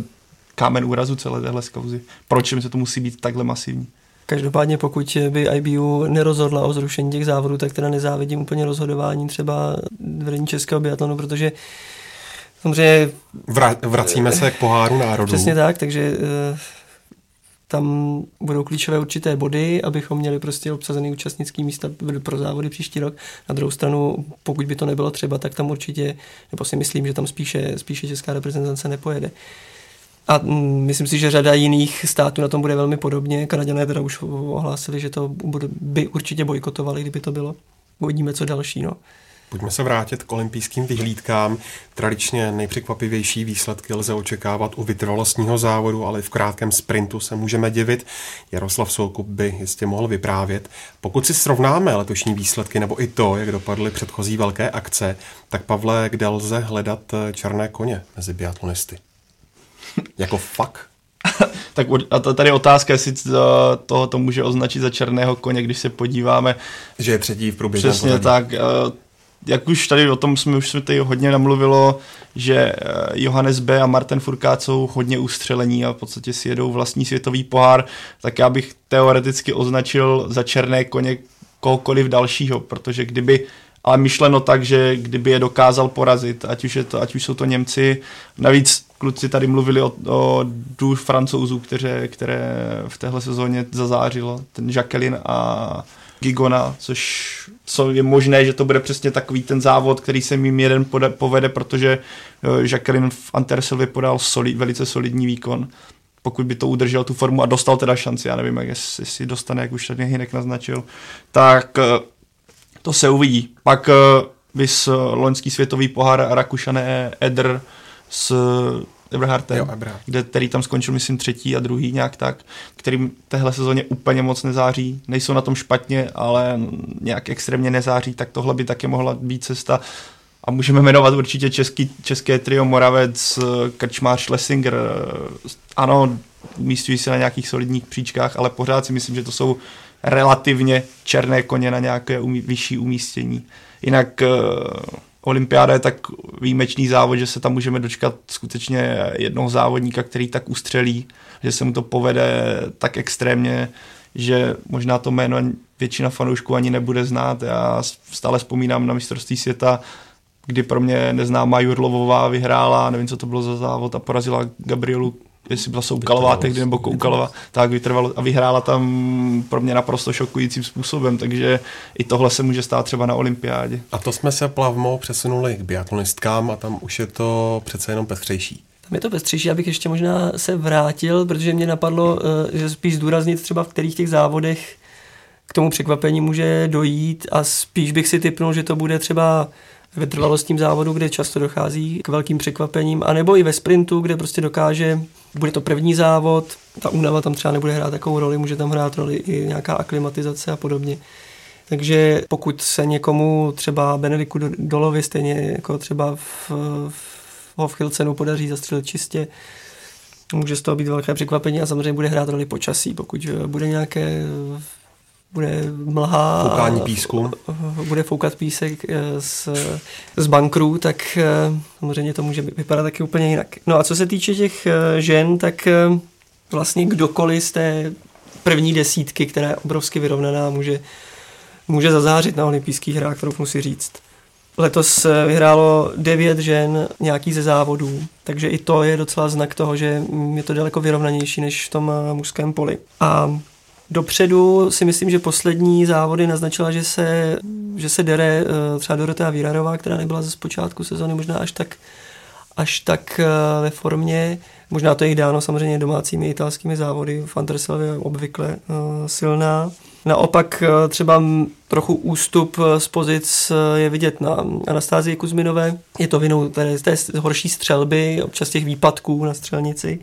kámen úrazu celé téhle kauzy. Proč se to musí být takhle masivní? Každopádně pokud by IBU nerozhodla o zrušení těch závodů, tak teda nezávidím úplně rozhodování třeba vedení českého biatlonu, protože samozřejmě... Vra- vracíme se k poháru národů. Přesně tak, takže uh, tam budou klíčové určité body, abychom měli prostě obsazený účastnický místa pro závody příští rok. Na druhou stranu, pokud by to nebylo třeba, tak tam určitě, nebo si myslím, že tam spíše, spíše česká reprezentace nepojede. A mm, myslím si, že řada jiných států na tom bude velmi podobně. Kanaděné teda už ohlásili, že to by určitě bojkotovali, kdyby to bylo. Uvidíme, co další. No. Pojďme se vrátit k olympijským vyhlídkám. Tradičně nejpřekvapivější výsledky lze očekávat u vytrvalostního závodu, ale v krátkém sprintu se můžeme divit. Jaroslav Soukup by jistě mohl vyprávět. Pokud si srovnáme letošní výsledky nebo i to, jak dopadly předchozí velké akce, tak Pavle, kde lze hledat eh, černé koně mezi biatlonisty? jako fakt? tak a tady otázka, jestli toho to může označit za černého koně, když se podíváme. Že je třetí v průběžném Přesně pořadí. tak. Jak už tady o tom jsme už jsme tady hodně namluvilo, že eh, Johannes B. a Martin Furkát jsou hodně ustřelení a v podstatě si jedou vlastní světový pohár, tak já bych teoreticky označil za černé koně kohokoliv dalšího, protože kdyby ale myšleno tak, že kdyby je dokázal porazit, ať už, je to, ať už jsou to Němci, navíc kluci tady mluvili o, o dvou francouzů, které, které v téhle sezóně zazářilo, ten Jacqueline a Gigona, což co je možné, že to bude přesně takový ten závod, který se jim jeden pode, povede, protože eh, Jacqueline v Antersilvě podal solid, velice solidní výkon pokud by to udržel tu formu a dostal teda šanci, já nevím, jak jestli si dostane, jak už tady Hinek naznačil, tak eh, to se uvidí. Pak uh, vys loňský světový pohár Rakušané Eder s Eberhardtem, jo, Eberhard. kde, který tam skončil, myslím, třetí a druhý nějak tak, kterým téhle sezóně úplně moc nezáří. Nejsou na tom špatně, ale nějak extrémně nezáří, tak tohle by také mohla být cesta. A můžeme jmenovat určitě český, české trio Moravec, Krčmář, Schlesinger. Ano, umístují se na nějakých solidních příčkách, ale pořád si myslím, že to jsou relativně černé koně na nějaké umí, vyšší umístění. Jinak uh, olympiáda je tak výjimečný závod, že se tam můžeme dočkat skutečně jednoho závodníka, který tak ustřelí, že se mu to povede tak extrémně, že možná to jméno většina fanoušků ani nebude znát. Já stále vzpomínám na mistrovství světa, kdy pro mě neznámá Jurlovová vyhrála, nevím, co to bylo za závod, a porazila Gabrielu jestli byla Soukalová tehdy nebo Koukalová, tak vytrvalo a vyhrála tam pro mě naprosto šokujícím způsobem, takže i tohle se může stát třeba na olympiádě. A to jsme se plavmo přesunuli k biatlonistkám a tam už je to přece jenom pestřejší. Tam je to pestřejší, abych ještě možná se vrátil, protože mě napadlo, eh, že spíš zdůraznit třeba v kterých těch závodech k tomu překvapení může dojít a spíš bych si typnul, že to bude třeba ve trvalostním závodu, kde často dochází k velkým překvapením, anebo i ve sprintu, kde prostě dokáže, bude to první závod, ta únava tam třeba nebude hrát takovou roli, může tam hrát roli i nějaká aklimatizace a podobně. Takže pokud se někomu třeba Benediku Dolovi, stejně jako třeba v, v Hofchilcenu podaří zastřelit čistě, může z toho být velké překvapení a samozřejmě bude hrát roli počasí. Pokud bude nějaké bude mlha. Foukání písku. Bude foukat písek eh, z, z bankru, tak eh, samozřejmě to může vypadat taky úplně jinak. No a co se týče těch eh, žen, tak vlastně kdokoliv z té první desítky, která je obrovsky vyrovnaná, může, může zazářit na olympijských hrách, kterou musí říct. Letos vyhrálo devět žen nějaký ze závodů, takže i to je docela znak toho, že je to daleko vyrovnanější než v tom mužském poli. A Dopředu si myslím, že poslední závody naznačila, že se, že se dere eh, třeba Dorotea Vírarová, která nebyla ze zpočátku sezóny možná až tak, až tak eh, ve formě. Možná to je dáno samozřejmě domácími italskými závody. Fantarsel je obvykle uh, silná. Naopak třeba trochu ústup z pozic je vidět na Anastázii Kuzminové. Je to vinou té, té horší střelby, občas těch výpadků na střelnici.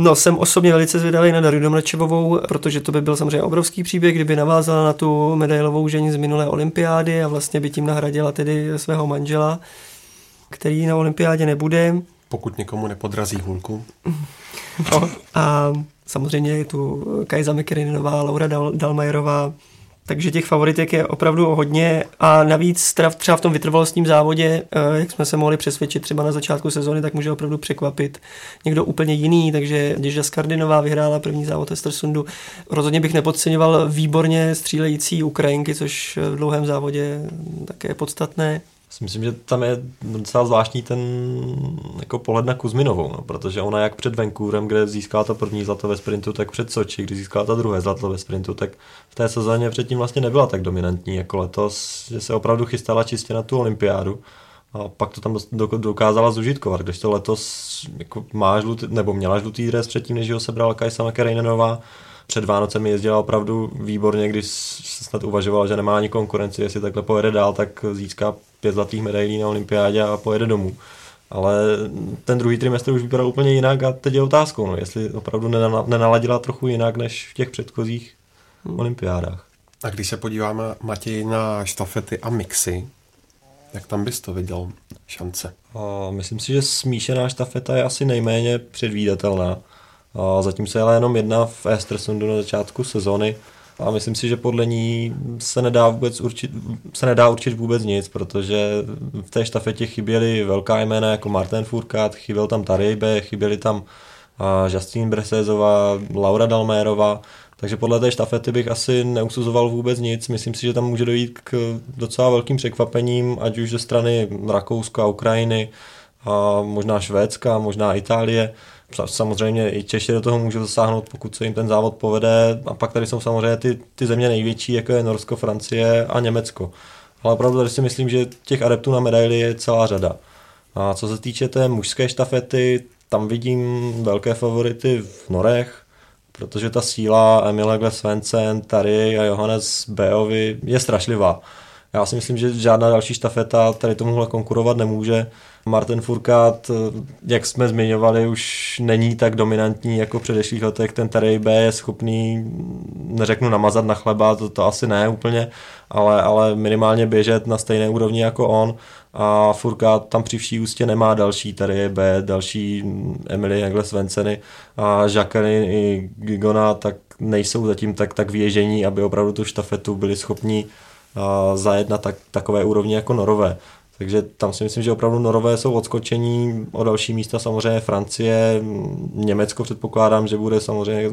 No, jsem osobně velice zvědavý na Daru Domračevovou, protože to by byl samozřejmě obrovský příběh, kdyby navázala na tu medailovou žení z minulé olympiády a vlastně by tím nahradila tedy svého manžela, který na olympiádě nebude. Pokud někomu nepodrazí hůlku. No, a samozřejmě je tu Kajza Mekerinová, Laura Dal- Dalmajerová, takže těch favoritek je opravdu hodně a navíc třeba v tom vytrvalostním závodě, eh, jak jsme se mohli přesvědčit třeba na začátku sezóny, tak může opravdu překvapit někdo úplně jiný, takže Děžda Skardinová vyhrála první závod Estersundu. Rozhodně bych nepodceňoval výborně střílející Ukrajinky, což v dlouhém závodě také je podstatné myslím, že tam je docela zvláštní ten jako pohled na Kuzminovou, no, protože ona jak před Vancouverem, kde získala to první zlato ve sprintu, tak před Soči, kdy získala to druhé zlato ve sprintu, tak v té sezóně předtím vlastně nebyla tak dominantní jako letos, že se opravdu chystala čistě na tu olympiádu. A pak to tam dokázala zužitkovat, když to letos jako má žlutý, nebo měla žlutý dres předtím, než ho sebrala Kajsa McKerreinerová, před Vánocem jezdila opravdu výborně, když se snad uvažoval, že nemá ani konkurenci, jestli takhle pojede dál, tak získá pět zlatých medailí na olympiádě a pojede domů. Ale ten druhý trimestr už vypadal úplně jinak a teď je otázkou, no, jestli opravdu nenaladila trochu jinak než v těch předchozích hmm. olympiádách. A když se podíváme, Matěj, na štafety a mixy, jak tam bys to viděl šance? A myslím si, že smíšená štafeta je asi nejméně předvídatelná. A zatím se ale jenom jedna v Estersundu na začátku sezóny a myslím si, že podle ní se nedá, vůbec určit, se nedá určit vůbec nic, protože v té štafetě chyběly velká jména jako Martin Furkat, chyběl tam Tarejbe, chyběli tam Justin Bresezová, Laura Dalmérova, takže podle té štafety bych asi neusuzoval vůbec nic. Myslím si, že tam může dojít k docela velkým překvapením, ať už ze strany Rakouska, Ukrajiny, a možná Švédska, možná Itálie. Samozřejmě i Češi do toho můžou zasáhnout, pokud se jim ten závod povede. A pak tady jsou samozřejmě ty, ty země největší, jako je Norsko, Francie a Německo. Ale opravdu tady si myslím, že těch adeptů na medaily je celá řada. A co se týče té mužské štafety, tam vidím velké favority v Norech, protože ta síla Emile Svensson, Tary a Johannes Beovi je strašlivá. Já si myslím, že žádná další štafeta tady tomuhle konkurovat nemůže. Martin Furkat, jak jsme zmiňovali, už není tak dominantní jako v předešlých letech. Ten Terry B je schopný, neřeknu namazat na chleba, to, to asi ne úplně, ale, ale minimálně běžet na stejné úrovni jako on a Furkat tam při vší ústě nemá další Terry B, další Emily Engle Svenseny a Jacqueline i Gigona tak nejsou zatím tak, tak věžení, aby opravdu tu štafetu byli schopni zajet na tak, takové úrovni jako Norové. Takže tam si myslím, že opravdu Norové jsou odskočení o další místa, samozřejmě Francie, Německo předpokládám, že bude samozřejmě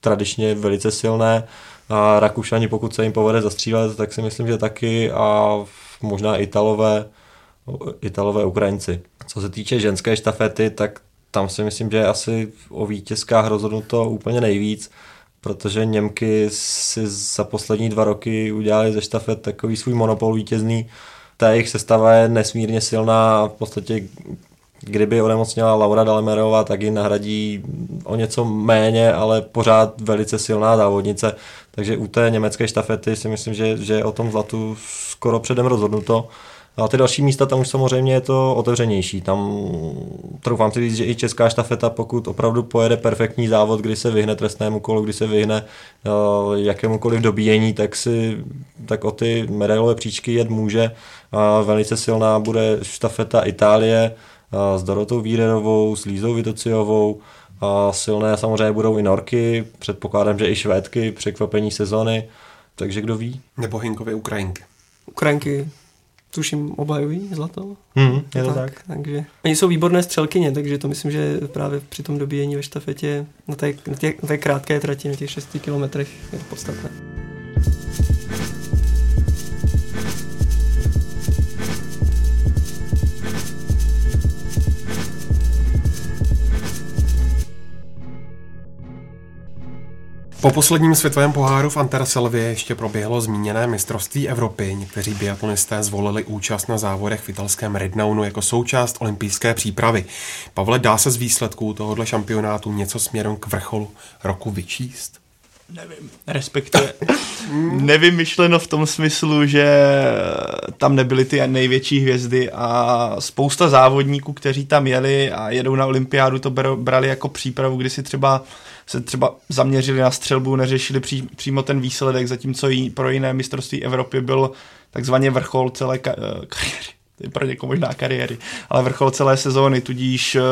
tradičně velice silné a Rakušani, pokud se jim povede zastřílet, tak si myslím, že taky a možná Italové, Italové Ukrajinci. Co se týče ženské štafety, tak tam si myslím, že asi o vítězkách rozhodnuto úplně nejvíc protože Němky si za poslední dva roky udělali ze štafet takový svůj monopol vítězný. Ta jejich sestava je nesmírně silná a v podstatě kdyby onemocněla Laura Dalmerová, tak ji nahradí o něco méně, ale pořád velice silná závodnice. Takže u té německé štafety si myslím, že, že o tom zlatu skoro předem rozhodnuto. A ty další místa, tam už samozřejmě je to otevřenější. Tam troufám si říct, že i česká štafeta, pokud opravdu pojede perfektní závod, kdy se vyhne trestnému kolu, kdy se vyhne uh, jakémukoliv dobíjení, tak si tak o ty medailové příčky jet může. A velice silná bude štafeta Itálie uh, s Dorotou Vírenovou, s Lízou Vitociovou, a silné samozřejmě budou i Norky, předpokládám, že i Švédky, překvapení sezony, takže kdo ví. Nebo Hinkové Ukrajinky. Ukrajinky tuším, obhajují zlato. Mm, je to tak, tak. Takže oni jsou výborné střelkyně, takže to myslím, že právě při tom dobíjení ve štafetě na té, na té, na té krátké trati, na těch 6 kilometrech je to podstatné. Po posledním světovém poháru v Anterselvě ještě proběhlo zmíněné mistrovství Evropy. Někteří biatlonisté zvolili účast na závodech v italském Rednaunu jako součást olympijské přípravy. Pavle, dá se z výsledků tohohle šampionátu něco směrem k vrcholu roku vyčíst? Nevím, respektive nevím myšleno v tom smyslu, že tam nebyly ty největší hvězdy a spousta závodníků, kteří tam jeli a jedou na olympiádu, to brali jako přípravu, kdy si třeba se třeba zaměřili na střelbu, neřešili pří, přímo ten výsledek, zatímco jí, pro jiné mistrovství Evropy byl takzvaně vrchol celé ka- eh, kariéry. To je pro někoho možná kariéry, ale vrchol celé sezóny, tudíž uh,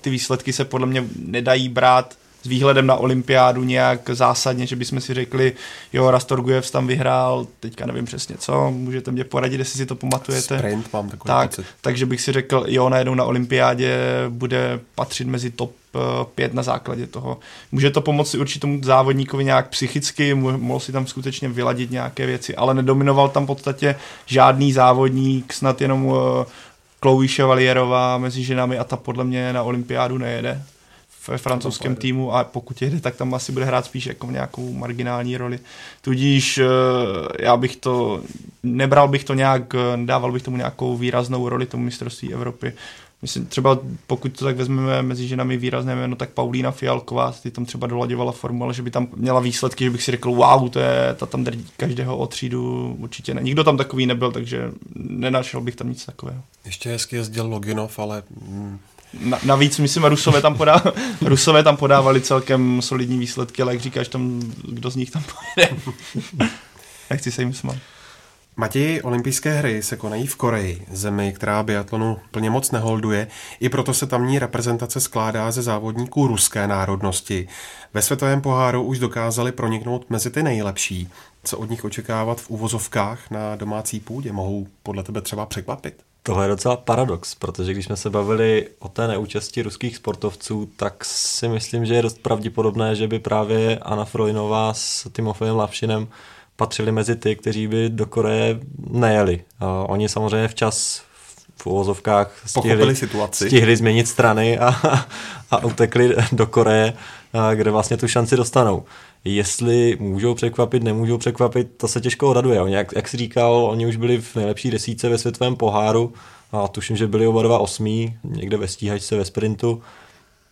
ty výsledky se podle mě nedají brát s výhledem na olympiádu nějak zásadně, že bychom si řekli, jo, Rastorgujev tam vyhrál, teďka nevím přesně co, můžete mě poradit, jestli si to pamatujete. Sprint mám takový tak, pocit. Takže bych si řekl, jo, najednou na olympiádě bude patřit mezi top eh, pět na základě toho. Může to pomoci určitému závodníkovi nějak psychicky, mohl si tam skutečně vyladit nějaké věci, ale nedominoval tam v podstatě žádný závodník, snad jenom uh, Chloe Chevalierová mezi ženami a ta podle mě na olympiádu nejede ve francouzském týmu a pokud jede, tak tam asi bude hrát spíš jako nějakou marginální roli. Tudíž eh, já bych to, nebral bych to nějak, nedával bych tomu nějakou výraznou roli tomu mistrovství Evropy. Myslím, třeba pokud to tak vezmeme mezi ženami výrazné jméno, tak Paulína Fialková, ty tam třeba dolaďovala formu, ale že by tam měla výsledky, že bych si řekl, wow, to je, ta tam drží každého o třídu, určitě ne. Nikdo tam takový nebyl, takže nenašel bych tam nic takového. Ještě hezky jezdil Loginov, ale mm, na, navíc, myslím, Rusové tam, podá, Rusové tam podávali celkem solidní výsledky, ale jak říkáš, tam, kdo z nich tam pojede. Nechci se jim smát. Matěji, olympijské hry se konají v Koreji, zemi, která biatlonu plně moc neholduje, i proto se tamní reprezentace skládá ze závodníků ruské národnosti. Ve světovém poháru už dokázali proniknout mezi ty nejlepší. Co od nich očekávat v uvozovkách na domácí půdě? Mohou podle tebe třeba překvapit? Tohle je docela paradox, protože když jsme se bavili o té neúčasti ruských sportovců, tak si myslím, že je dost pravděpodobné, že by právě Anna Frolinová s Timofejem Lavšinem patřili mezi ty, kteří by do Koreje nejeli. A oni samozřejmě včas v uvozovkách stihli, situaci. stihli změnit strany a, a utekli do Koreje, kde vlastně tu šanci dostanou. Jestli můžou překvapit, nemůžou překvapit, to se těžko odhaduje. Oni, jak, jak jsi říkal, oni už byli v nejlepší desíce ve světovém poháru a tuším, že byli oba dva osmí, někde ve stíhačce ve sprintu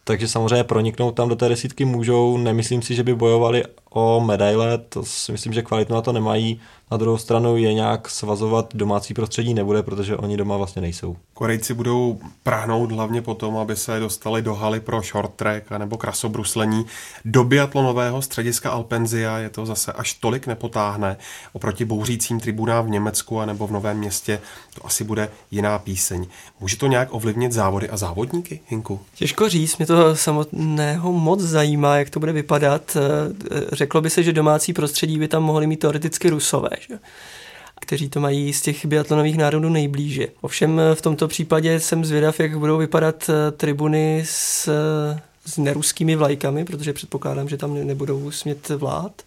takže samozřejmě proniknout tam do té desítky můžou. Nemyslím si, že by bojovali o medaile, to si myslím, že kvalitu na to nemají. Na druhou stranu je nějak svazovat domácí prostředí nebude, protože oni doma vlastně nejsou. Korejci budou prahnout hlavně potom, aby se dostali do haly pro short track nebo krasobruslení. Do biatlonového střediska Alpenzia je to zase až tolik nepotáhne. Oproti bouřícím tribunám v Německu a nebo v Novém městě to asi bude jiná píseň. Může to nějak ovlivnit závody a závodníky, Hinku? Těžko říct, mě to samotného moc zajímá, jak to bude vypadat. Řeklo by se, že domácí prostředí by tam mohli mít teoreticky Rusové že? kteří to mají z těch biatlonových národů nejblíže. Ovšem v tomto případě jsem zvědav, jak budou vypadat eh, tribuny s, s neruskými vlajkami, protože předpokládám, že tam nebudou smět vlád.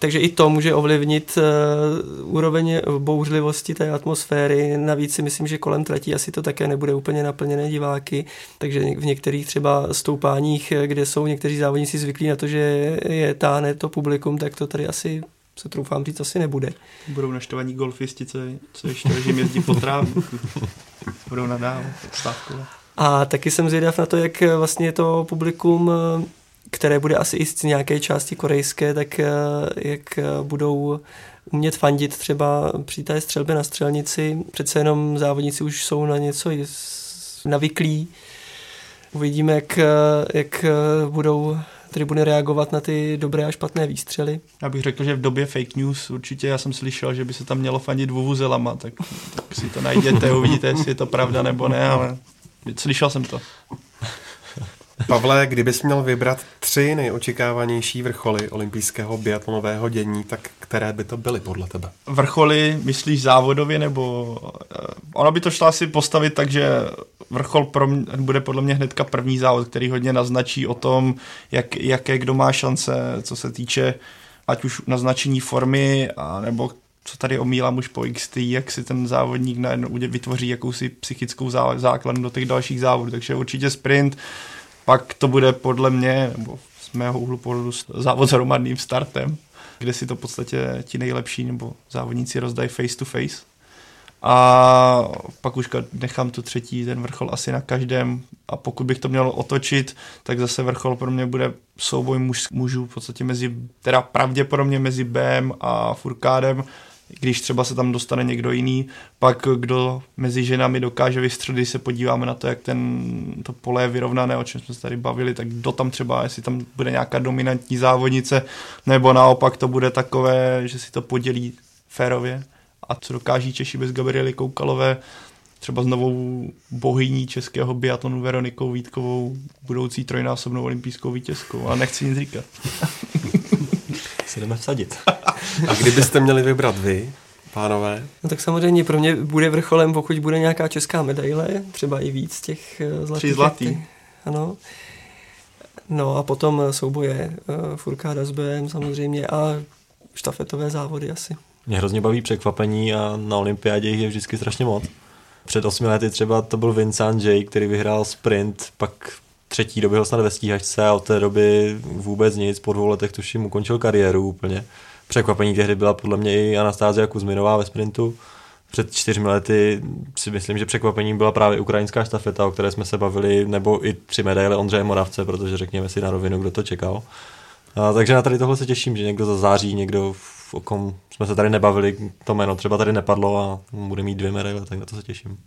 Takže i to může ovlivnit uh, úroveň bouřlivosti té atmosféry. Navíc si myslím, že kolem tratí asi to také nebude úplně naplněné diváky, takže v některých třeba stoupáních, kde jsou někteří závodníci zvyklí na to, že je táhne to publikum, tak to tady asi se troufám říct, asi nebude. Budou naštvaní golfisti, co, co ještě jim jezdí po trávníku. Budou nadávat, stávkovat. A taky jsem zvědav na to, jak vlastně to publikum, které bude asi i z nějaké části korejské, tak jak budou umět fandit třeba při té střelbě na střelnici. Přece jenom závodníci už jsou na něco navyklí. Uvidíme, jak, jak budou tribuny reagovat na ty dobré a špatné výstřely. Já bych řekl, že v době fake news určitě já jsem slyšel, že by se tam mělo fandit vuvuzelama, tak, tak si to najděte, uvidíte, jestli je to pravda nebo ne, ale slyšel jsem to. Pavle, kdybys měl vybrat tři nejočekávanější vrcholy olympijského biatlonového dění, tak které by to byly podle tebe? Vrcholy, myslíš závodově, nebo uh, ono by to šlo asi postavit tak, že vrchol pro mě, bude podle mě hnedka první závod, který hodně naznačí o tom, jak, jaké kdo má šance, co se týče ať už naznačení formy, a nebo co tady omílám už po XT, jak si ten závodník najednou vytvoří jakousi psychickou základnu do těch dalších závodů. Takže určitě sprint, pak to bude podle mě, nebo z mého úhlu pohledu závod s hromadným startem, kde si to v podstatě ti nejlepší nebo závodníci rozdají face to face. A pak už nechám tu třetí, ten vrchol asi na každém. A pokud bych to měl otočit, tak zase vrchol pro mě bude souboj muž, mužů v podstatě mezi, teda pravděpodobně mezi BM a Furkádem, když třeba se tam dostane někdo jiný, pak kdo mezi ženami dokáže vystřelit, když se podíváme na to, jak ten, to pole je vyrovnané, o čem jsme se tady bavili, tak kdo tam třeba, jestli tam bude nějaká dominantní závodnice, nebo naopak to bude takové, že si to podělí férově a co dokáží Češi bez Gabriely Koukalové, třeba s novou bohyní českého biatlonu Veronikou Vítkovou, budoucí trojnásobnou olympijskou vítězkou, ale nechci nic říkat. Se jdeme vsadit. A kdybyste měli vybrat vy, pánové? No tak samozřejmě pro mě bude vrcholem, pokud bude nějaká česká medaile, třeba i víc těch eh, zlatých. Tři zlatý. Ano. No a potom souboje uh, Furkáda s BM samozřejmě a štafetové závody asi. Mě hrozně baví překvapení a na olympiádě jich je vždycky strašně moc. Před osmi lety třeba to byl Vincent J, který vyhrál sprint, pak třetí doby ho snad ve stíhačce a od té doby vůbec nic, po dvou letech tuším ukončil kariéru úplně. Překvapení tehdy byla podle mě i Anastázia Kuzminová ve sprintu. Před čtyřmi lety si myslím, že překvapením byla právě ukrajinská štafeta, o které jsme se bavili, nebo i tři medaile Ondřeje Moravce, protože řekněme si na rovinu, kdo to čekal. A, takže na tady tohle se těším, že někdo zazáří, někdo o kom jsme se tady nebavili, to jméno třeba tady nepadlo a bude mít dvě medaile, tak na to se těším.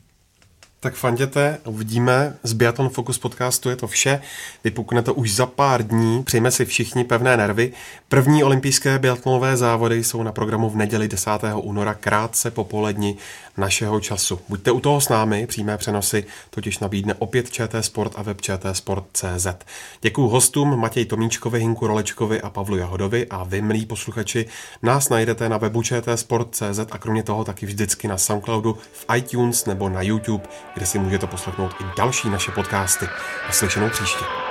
Tak fanděte, uvidíme. Z Biathlon Focus podcastu je to vše. Vypukne to už za pár dní. Přejme si všichni pevné nervy. První olympijské biatlonové závody jsou na programu v neděli 10. února krátce po poledni našeho času. Buďte u toho s námi, přímé přenosy totiž nabídne opět ČT Sport a web ČT Sport.cz. Děkuji hostům Matěj Tomíčkovi, Hinku Rolečkovi a Pavlu Jahodovi a vy, milí posluchači, nás najdete na webu ČT Sport.cz a kromě toho taky vždycky na Soundcloudu, v iTunes nebo na YouTube, kde si můžete poslechnout i další naše podcasty. A slyšenou příště.